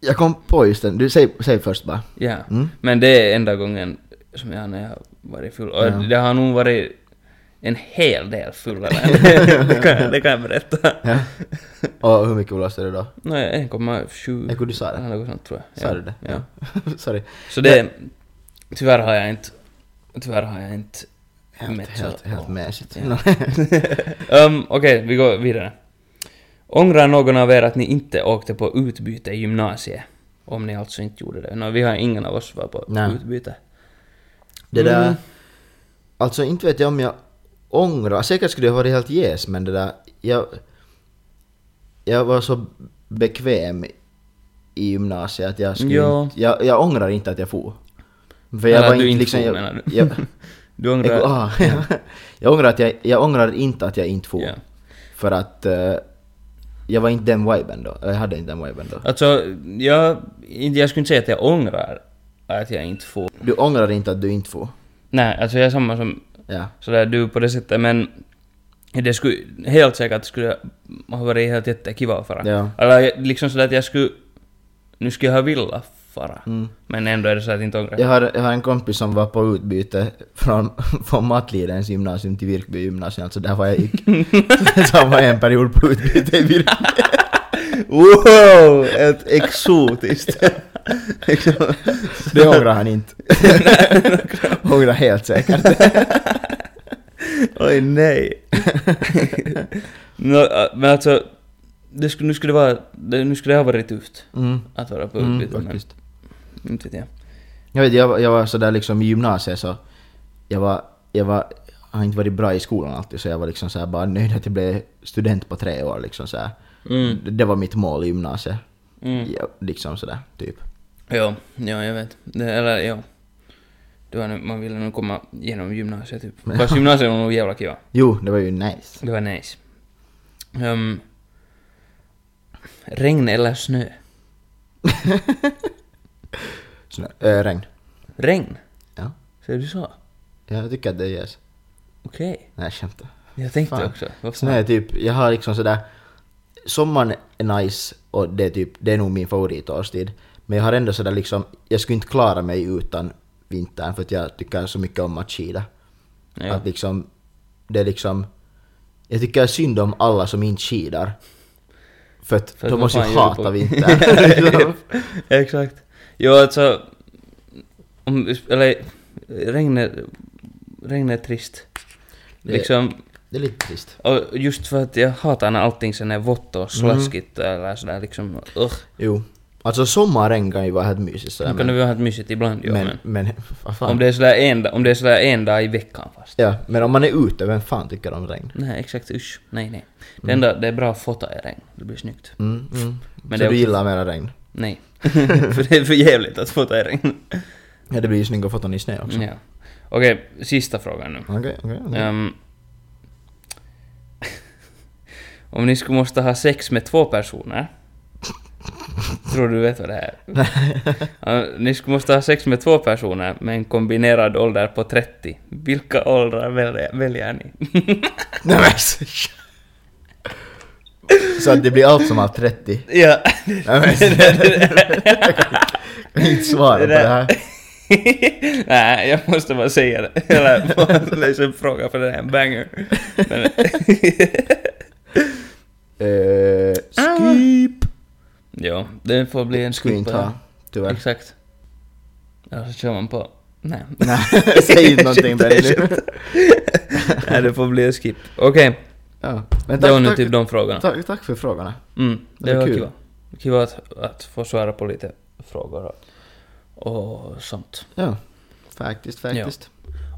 Jag kom på just den, du säg, säg först bara. ja. Mm. Men det är enda gången som jag när jag har varit full. Och Ja. det har nog varit en hel del fulla det, det, kan, det kan jag berätta. Ja. Och hur mycket blåste det då? Nej, 1,7. Jag kunde du sa det. något sånt tror jag. Sa ja. du det? Ja. Sorry. Så det... Tyvärr har jag inte... Tyvärr har jag inte Helt, mätt så- helt, helt mässigt. Ja. um, Okej, vi går vidare. Ångrar någon av er att ni inte åkte på utbyte i gymnasiet? Om ni alltså inte gjorde det. Nå, vi har ingen av oss var på Nej. utbyte. Det där... Mm. Alltså inte vet jag om jag ångrar, säkert skulle jag varit helt jäs men det där... Jag... Jag var så bekväm i gymnasiet att jag skulle Ja. inte, jag, jag ångrar inte att jag for. För jag var du inte liksom... for, menar du? jag, Du ångrar... jag, ah, jag, ångrar att jag, jag ångrar inte att jag inte for. Ja. För att eh, jag var inte den viben då. Jag hade inte den viben då. Alltså, jag, jag skulle inte säga att jag ångrar att jag inte får. Du ångrar inte att du inte får? Nej, alltså jag är samma som Ja. sådär du på det sättet, men det skulle helt säkert skulle ha varit helt jättekiva att fara. Ja. Eller liksom sådär att jag skulle, nu skulle jag ha velat fara. Mm. Men ändå är det så att inte ångrar. Jag har, jag har en kompis som var på utbyte från, från Mattlidens gymnasium till Virkby gymnasium, alltså där var jag gick. Så var en period på utbyte i Virkby. Wow! Ett exotiskt. Det ångrar han inte. ångrar helt säkert. Oj nej. Nå, äh, men alltså, det skulle, nu skulle det vara, det, nu skulle det ha varit tufft Mm. att vara på Mm, utbyte, men faktiskt. Inte vet jag. Jag vet, jag, var- jag var sådär liksom i gymnasiet så jag var, jag var, har inte varit bra i skolan alltid så jag var liksom såhär bara nöjd att jag blev student på tre år liksom såhär. Mm. Det, det var mitt mål i gymnasiet. Mm. Ja, liksom sådär, typ. Ja, ja, jag vet. Det, eller ja. Det var man ville nog komma igenom gymnasiet typ. Fast gymnasiet var nog jävla kiva. Jo, det var ju nice. Det var nice. Um, regn eller snö? Snö, äh, regn. Regn? Ja. Säger du så? Ja, jag tycker att det yes. Okej. Nej, jag skämtar. Jag tänkte Fan. också. Vad Snö fan? är typ, jag har liksom sådär... Sommaren är nice och det är typ, det är nog min favoritårstid. Men jag har ändå sådär liksom, jag skulle inte klara mig utan vintern för att jag tycker så mycket om att skida. Ja. Att liksom, det är liksom... Jag tycker synd om alla som inte skidar. För att För att de måste ju hata vintern. Exakt. Jo, alltså... Om, eller, regn är, regn är trist. Det- Liksom, det är lite trist. och just för att jag hatar när allting sen är vått Mm. och slaskigt eller sådär liksom. Ugh. Jo. Alltså sommarregn kan ju vara helt mysigt sådär Nu kan det men, väl ha ett mysigt ibland, jo, men, men, men fan. om det är sådär en, om det är sådär en dag i veckan fast. Ja, men om man är ute, vem fan tycker om regn? Nej, exakt, usch. Nej, nej. Det enda, det är bra att fota i regn. Det blir snyggt. Mm, mm. Men så det du också- gillar mera regn? Nej. för det är för jävligt att fota i regn. Ja, det blir ju snygga foton i snö också. Ja. Okej, sista frågan nu. Okej, okej, okej. Ehm, om ni skulle måste ha sex med två personer. Tror du vet vad det är? Ja, ni skulle måste ha sex med två personer med en kombinerad ålder på 30. Vilka åldrar väljer, väljer ni? Nej men så- Så att det blir allt som allt 30? ja. Nej men Jag kan inte svara på det här. Nej, jag måste bara säga det. Eller läsa en fråga för det är en banger. Men, Eh, skip! ja, det får bli en skip ha, det. tyvärr. Exakt. Ja, så kör man på... Nej. Nej, säg inte någonting Benny. Nej, det får bli en skip. Okej, Ja. Men det var tack, nu tack, typ de frågorna. tack, tack för frågorna. Mm, det, Det var kul. Kiva att, att få svara på lite frågor och, sånt. Ja. Faktiskt, faktiskt.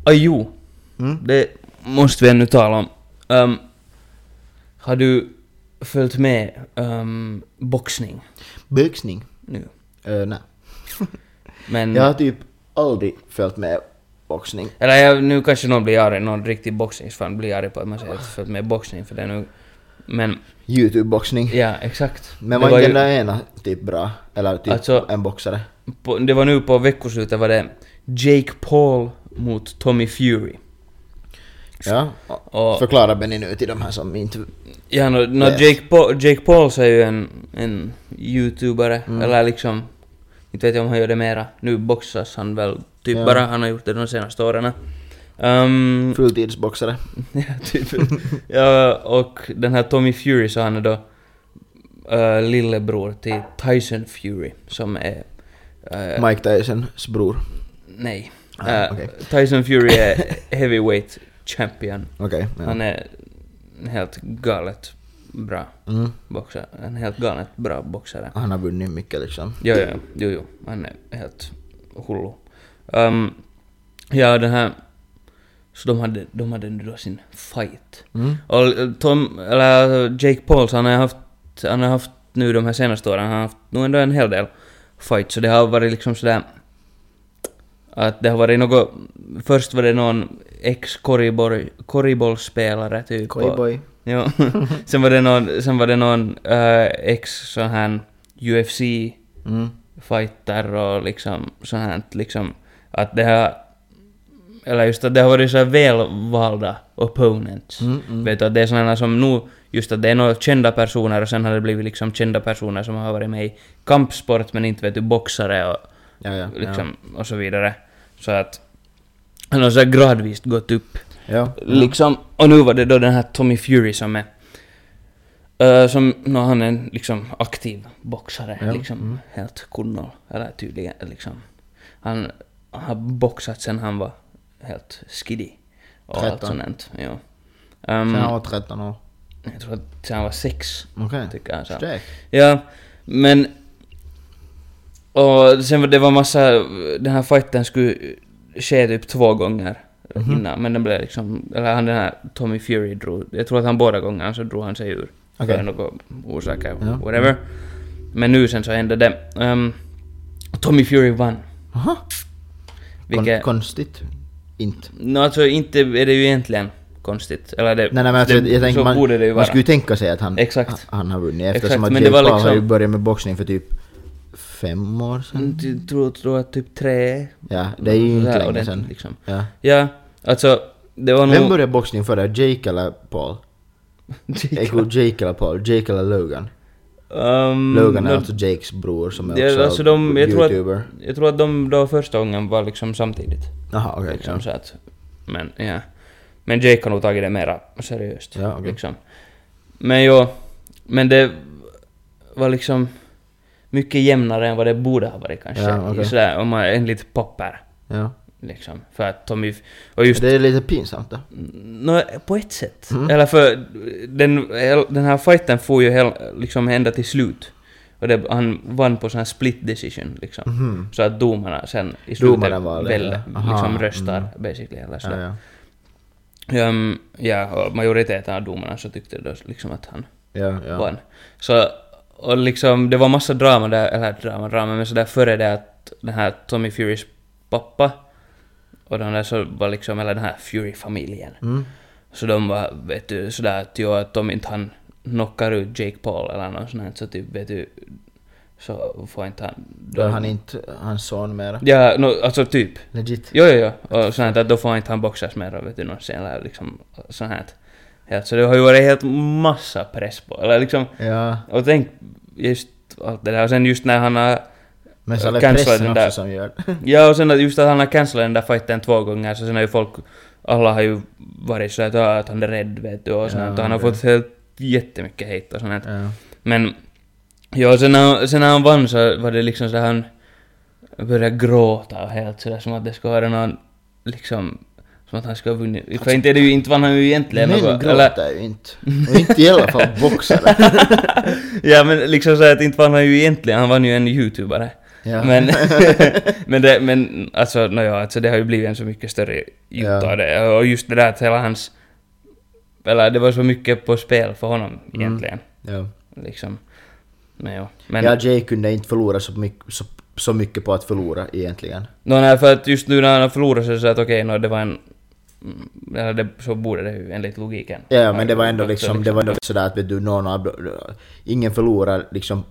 Ah, jo, Mm. det måste vi ännu tala om. Um, har du följt med um, boxning Boxning? nu? Uh, nej. Men... Jag har typ aldrig följt med boxning. Eller jag, nu kanske någon blir arg, någon riktig boxningsfan blir arg på att man säger följt med boxning för det är nu... Men, Youtube-boxning. ja exakt. Men var var inte den där ena typ bra? Eller typ Alltså- en boxare? på, det var nu på veckoslutet var det Jake Paul mot Tommy Fury. Ja. Och, Förklara Benny nu till de här som inte... ja, no, no. Jake, Paul, Jake Paul så är ju en, en youtubare, Mm. eller liksom, inte vet jag om han gör det mera. Nu boxas han väl typ Ja. bara, han har gjort det de senaste åren. Um, Fulltidsboxare. ja, typ. ja, och den här Tommy Fury så han är då uh, lillebror till Tyson Fury som är... eh, Mike Tysons bror. Nej. Ah, okej. Tyson Fury är heavyweight champion. Okej. ja. Han är helt galet bra Mm. boxare. En helt galet bra boxare. Han har vunnit mycket liksom. Jo, jo, jo, jo. Han är helt hullu. Um, ja, den här... Så de hade, de hade nu då sin fight. Mm. Och eh, Tom, eller Jake Paul, så han har haft, han har haft nu de här senaste åren, han har haft nog ändå en hel del fights, så det har varit liksom sådär att det har varit något, först var det någon ex-korribollspelare typ. Koi-boy. Jo. sen var det någon, sen var det någon eh, ex sån här UFC Mm. fighter och liksom sånt här liksom att det har eller just att det har varit så välvalda opponents. Mm, mm. Vet du att det är sådana som nu, just att det är några kända personer och sen har det blivit liksom kända personer som har varit med i kampsport men inte vet du boxare och Ja, ja. liksom och så vidare. Så att han har så gradvis gått upp. Ja. Liksom, och nu var det då den här Tommy Fury som är eh, som, no, han är en liksom aktiv boxare, Ja, liksom mm. helt kunnoll, eller tydligen liksom. Han har boxat sen han var helt skiddy. Och allt 13. sånt. Ja. Um, Sen han var 13 år. jag tror att sen han var sex, Okej. tycker jag. Så. Sträck. Ja, men... Och sen var det var massa... Den här fighten skulle ske typ två gånger Mhm. innan, men den blev liksom... Eller han den här Tommy Fury drog... Jag tror att han båda gångerna så drog han sig ur. Okej. För några orsaker, Ja. whatever. Men nu sen så hände det. Um, Tommy Fury vann. Aha. Vilket, Kon, konstigt? Inte. no, alltså inte är det ju egentligen konstigt. Eller det, Nej, nej men alltså, det, jag tänker så man, borde det ju man vara. skulle ju tänka sig att han, Exakt. han har vunnit Exakt, eftersom att men Jake Paul har ju liksom- börjat med boxning för typ fem år sedan. Mm, Jag tror, tror att typ tre... Ja, det är ju inte länge sedan. Liksom. Ja. Ja, alltså det var Vem nog... började boxning före? Jake eller Paul? Tror Jake eller Paul. Jake eller Logan. Um, Logan är no, alltså Jakes bror som är Ja, också alltså de- jag tror att- youtuber. Jag tror att de då första gången var liksom samtidigt. Jaha, okej. liksom, ja. så att, men ja. Men Jake har nog tagit det mera seriöst. Ja, okej. liksom. Men jo, men det var liksom mycket jämnare än vad det borde ha varit kanske. Ja, okej. Sådär, om man enligt papper. ja. Liksom. För att Tommy... Och just... Det är lite pinsamt då. Nå, på ett sätt. Mm. Eller för den, den här fighten får ju hel, liksom ända till slut. Och det, han vann på sån här split decision liksom. Mhm. Så att domarna sen i slutet väl, ja. Liksom röstar mm. basically eller Ja, sådär. ja. Um, ja, och majoriteten av domarna så tyckte då liksom att han Ja, ja. vann. Så, och liksom det var massa drama där, eller drama, drama, men sådär före det att den här Tommy Furys pappa och den där så var liksom, eller den här Fury-familjen. Mm. Så de var, vet du, sådär att jo, att om inte han knockar ut Jake Paul eller något sånt här, så typ, vet du, så får inte han... Då är han inte hans son mera. Ja, no, alltså typ. Legit. Jo, jo, jo. Och sånt att då får inte han boxas mer, vet du, någonsin, eller liksom sånt här. Så det har ju varit helt massa press på, eller liksom, Ja. och tänk just allt det där, och sen just när han har, Men så är det pressen också som gör ja och sen att just att han har cancelat den där fighten två gånger, så sen har ju folk, alla har ju varit så att, ja, att han är rädd, vet du, och sånt Ja, och han har fått helt jättemycket hate och sånt ja. Men, ja, sen när, sen när han vann så var det liksom så han började gråta och helt sådär som att det skulle vara någon, liksom, som att han skulle ha vunnit. För inte, är det ju, inte vann han ju egentligen Män något, gråter ju inte. Och inte i alla fall boxare. Ja men liksom så att inte vann han ju egentligen, han vann ju en youtubare. Ja. Men, men, det, men alltså, nåja, alltså det har ju blivit en så mycket större gjort Ja. det. Och just det där att hela hans, eller det var så mycket på spel för honom Mm. egentligen. ja. Liksom. Men ja. Men, ja, Jay kunde inte förlora så mycket, så, så mycket på att förlora egentligen. Nå, nej, för att just nu när han förlorade så sa jag att okej, nå, det var en... mm, Eller det, så borde det ju enligt logiken. Ja, men det var ändå Så liksom, det var ändå sådär att vet du, någon av ingen förlorar liksom,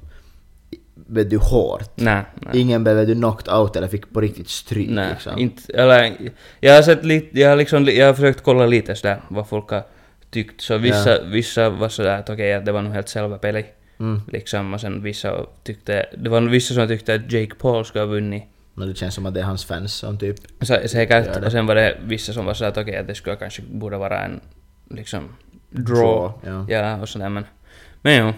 vet du, hårt. Nej, nej. Ingen blev du knocked out eller fick på riktigt stryk Nej, liksom. inte, eller, jag har sett lite, jag har liksom, jag har försökt kolla lite sådär vad folk har tyckt, så vissa, vissa var sådär att okej, att det var nog helt själva peli, Mm. liksom, och sen vissa tyckte, det var vissa som tyckte att Jake Paul skulle ha vunnit, Men det känns som att det är hans fans som typ... så, säkert, och sen var det vissa som var sådär att okej, att det skulle kanske borde vara en, liksom, draw, Draw, ja. ja, och sådär, men, men jo.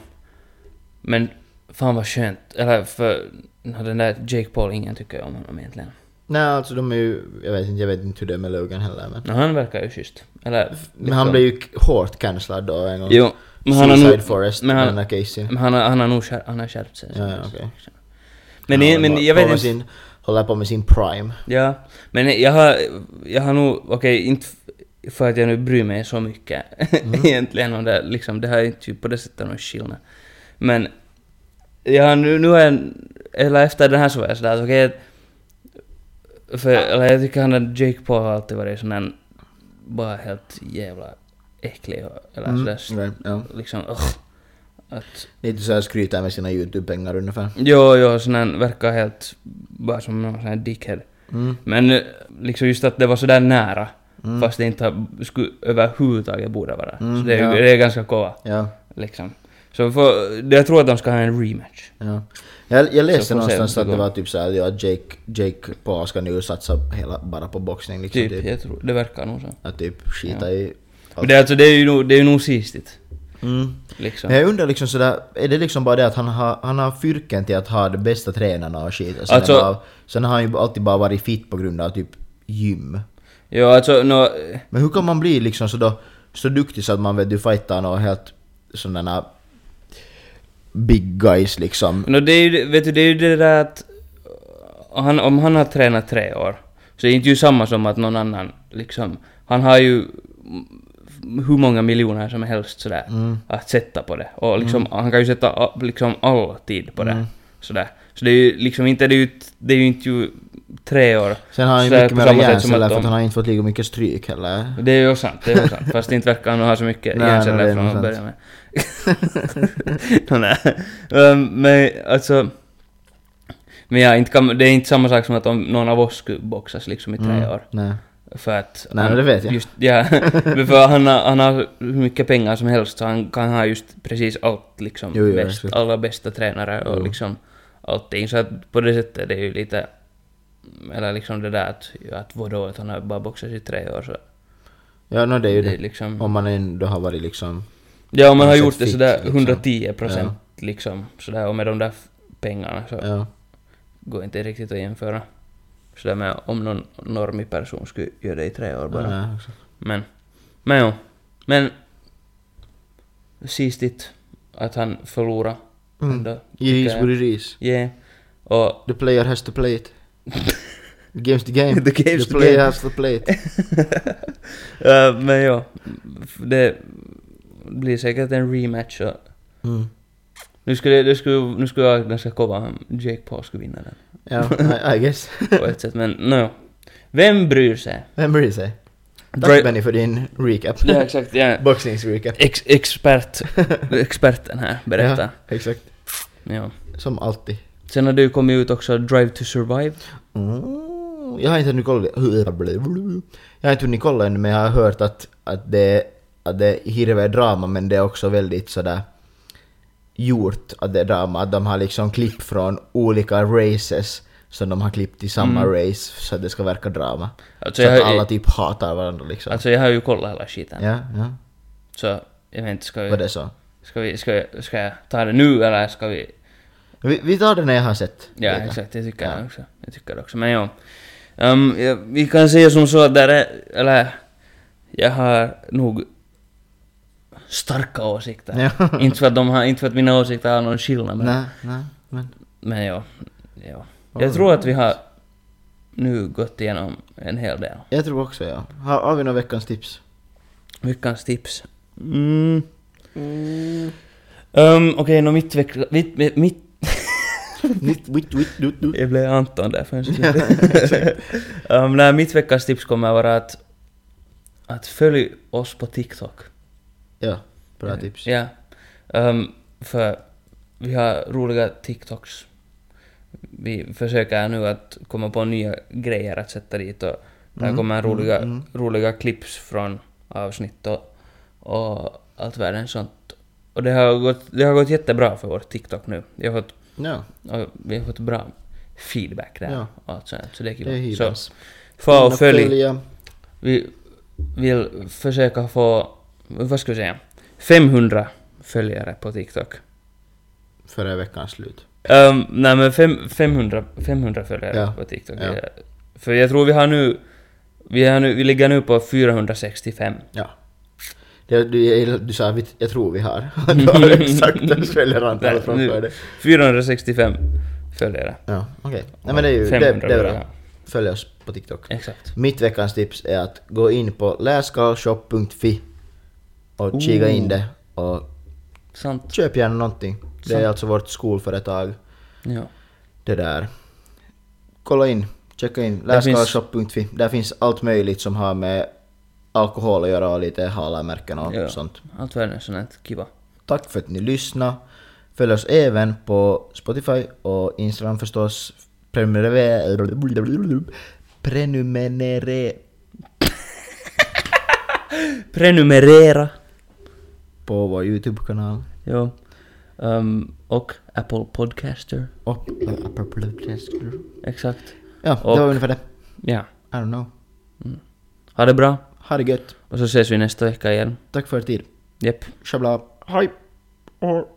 Men, fan vad skönt, eller för, den där Jake Paul, ingen tycker om honom egentligen. Nej, alltså de är ju... Jag vet inte, jag vet inte hur det är med Logan heller men... Han verkar ju schysst. Eller, Men han blev ju hårt cancellad då en gång. Jo, men han har nog... Forest, men han- Casey. Men han han har nog han har skärpt sig. Ja, ja, okej. Men, håller men jag vet inte... Håller på med sin prime. Ja, men jag har, jag har nog, okej, inte för att jag nu bryr mig så mycket Mm. egentligen om det, liksom, det har inte ju på det sättet någon skillnad. Men har nu, nu är jag, eller efter den här så var jag sådär att okej, för, eller jag tycker han att Jake Paul har alltid varit sån där, bara helt jävla äcklig och, eller Mm, sådär, right, ja. liksom, ugh, att Lite såhär skryta med sina YouTube-pengar ungefär. Jo, jo, sån här verkar helt bara som någon sån här dickhead. Mm. Men eh, liksom just att det var sådär nära, Mm. fast det inte skulle överhuvudtaget borde vara. Mm, så det är, ja. det är ganska kova, Ja, liksom. Så för, jag tror att de ska ha en rematch. ja. Jag, jag läste se någonstans att det går. var typ såhär ja, att Jake, Jake Paul ska nu satsa hela bara på boxning liksom. Typ, Typ, jag tror, det verkar nog så. Att typ skita Ja. i... Men det, är alltså, det är ju nog, det är ju nog sistigt, Mm. liksom. Men jag undrar liksom sådär, är det liksom bara det att han har, han har fyrken till att ha de bästa tränarna och skit? Och sen, Alltså- bara, sen har han ju alltid bara varit fit på grund av typ gym. Jo, alltså, nå, Men hur kan man bli liksom så, då, så duktig så att man vet du fightar några helt sådana big guys liksom? nå, det är ju, vet du, det är ju det där att han, om han har tränat tre år, så är det inte ju samma som att någon annan, liksom, han har ju hur många miljoner som helst sådär Mm. att sätta på det. Och liksom, han kan ju sätta liksom all tid på det. Mm. Sådär. Så det är ju liksom inte, det är ju, det är ju inte ju tre år. Sen har han ju mycket mer hjärnceller för att han har inte fått lika mycket stryk heller. Det är ju sant, det är ju sant. Fast inte verkar han ha så mycket hjärnceller är från att börja med. Nå, nej. Um, men alltså... Men ja, inte kan, det är inte samma sak som att om någon av oss skulle boxas liksom i tre Mm, år. Nej. För att... Nej, han- det vet jag. Just, ja, för han han har hur mycket pengar som helst så han kan ha just precis allt liksom. Jo, jo, bäst, alla bästa tränare och Jo. liksom allting. Så att på det sättet är det ju lite... Eller liksom det där att, att vadå, att han har bara boxats i tre år så... Ja, no, det är ju det det. liksom... Om man ändå har varit liksom... Ja, om man har något gjort det sådär liksom. 110 procent liksom sådär och med de där pengarna så Ja. går inte riktigt att jämföra. Sådär med om någon normig person skulle göra det i tre år bara. Ja, exakt. Men, men jo. Men sistigt att han förlorade. Mm. ändå, It is what it is. Yeah. Och The player has to play it. The game's the game. The game's the player game. has to play it. uh, men jo, det blir säkert en rematch och Mm. nu skulle det skulle, nu skulle jag ganska kova om Jake Paul skulle vinna den. Ja, I, I guess. på ett sätt, men no. Vem bryr sig? Vem bryr sig? Tack Benny för din recap. Ja, exakt. Ja. Boxningsrecap. Ex expert, experten här berättar. Ja, exakt. Ja. Som alltid. Sen har det ju kommit ut också Drive to Survive. Mm, jag har inte hunnit kolla Jag har inte hunnit kolla ännu men jag har hört att, att det att det hirve är drama men det är också väldigt sådär gjort att det är drama. Att de har liksom klipp från olika races som de har klippt i samma Mm. race så att det ska verka drama. Alltså så att alla typ hatar varandra liksom. alltså jag har ju kollat hela skiten. ja, ja. Så jag vet inte, ska Var vi, det så? ska, vi, ska, ska jag ta det nu eller ska vi... Vi, vi tar det när jag har sett. Ja, lite. exakt. Jag tycker Ja. också. Jag tycker det också. Men jo. Um, ja, vi kan säga som så att där är... Eller... Jag har nog starka åsikter. Ja. inte, för att de har, inte för att mina åsikter har någon skillnad. Men, Nej, nej, men... men ja. ja. Jag tror att vi har nu gått igenom en hel del. Jag tror också ja. Har, har vi några veckans tips? Veckans tips. Mm. Um, Okej, mitt veck... Mitt... mitt, mitt vitt, vitt. jag blev Anton där för en sekund. um, nej, mitt veckans tips kommer att vara att... Att följ oss på TikTok. Ja, bra tips. Ja. Um, för vi har roliga TikToks. Vi försöker nu att komma på nya grejer att sätta dit och där Mm, kommer mm, roliga, mm. roliga clips från avsnitt och, och allt världens sånt. Och det har, gått, det har gått jättebra för vår TikTok nu. Vi har fått, Ja, och vi har fått bra feedback där Ja. och allt sånt. Så det är det är kul. Så hyvens. få och följ. följa. Vi vill försöka få, vad ska vi säga, 500 följare på TikTok. Före veckans slut. Um, nej men fem, 500, 500 följare Ja. på TikTok. Ja. För jag tror vi har nu, vi, har nu, vi ligger nu på 465. Ja. Det, du, jag- du sa jag tror vi har. du har exakt följarantal Nej, framför dig. 465 följare. Ja, okej. Nej men det är ju, det, 500 det är bra. Följ oss på TikTok. Exakt. Mitt veckans tips är att gå in på läskalshop.fi och kika in det och Sant. köp gärna någonting. Det är alltså vårt skolföretag. Ja. Det där. Kolla in, checka in Där finns-. Där finns allt möjligt som har med alkohol att göra och lite halamärken och Ja. sånt. Allt här kiva. Tack för att ni lyssnade. Följ oss även på Spotify och Instagram förstås. Prenumerera... Prenumerera Prenumerera. På vår YouTube-kanal. Jo. Um, och Apple Podcaster. Och... Exakt. Ja, Och- det var ungefär det. Ja. I don't know. Ha det bra. Ha det gött. Och så ses vi nästa vecka igen. Tack för er tid. Jepp. Shabla. Hej! Och-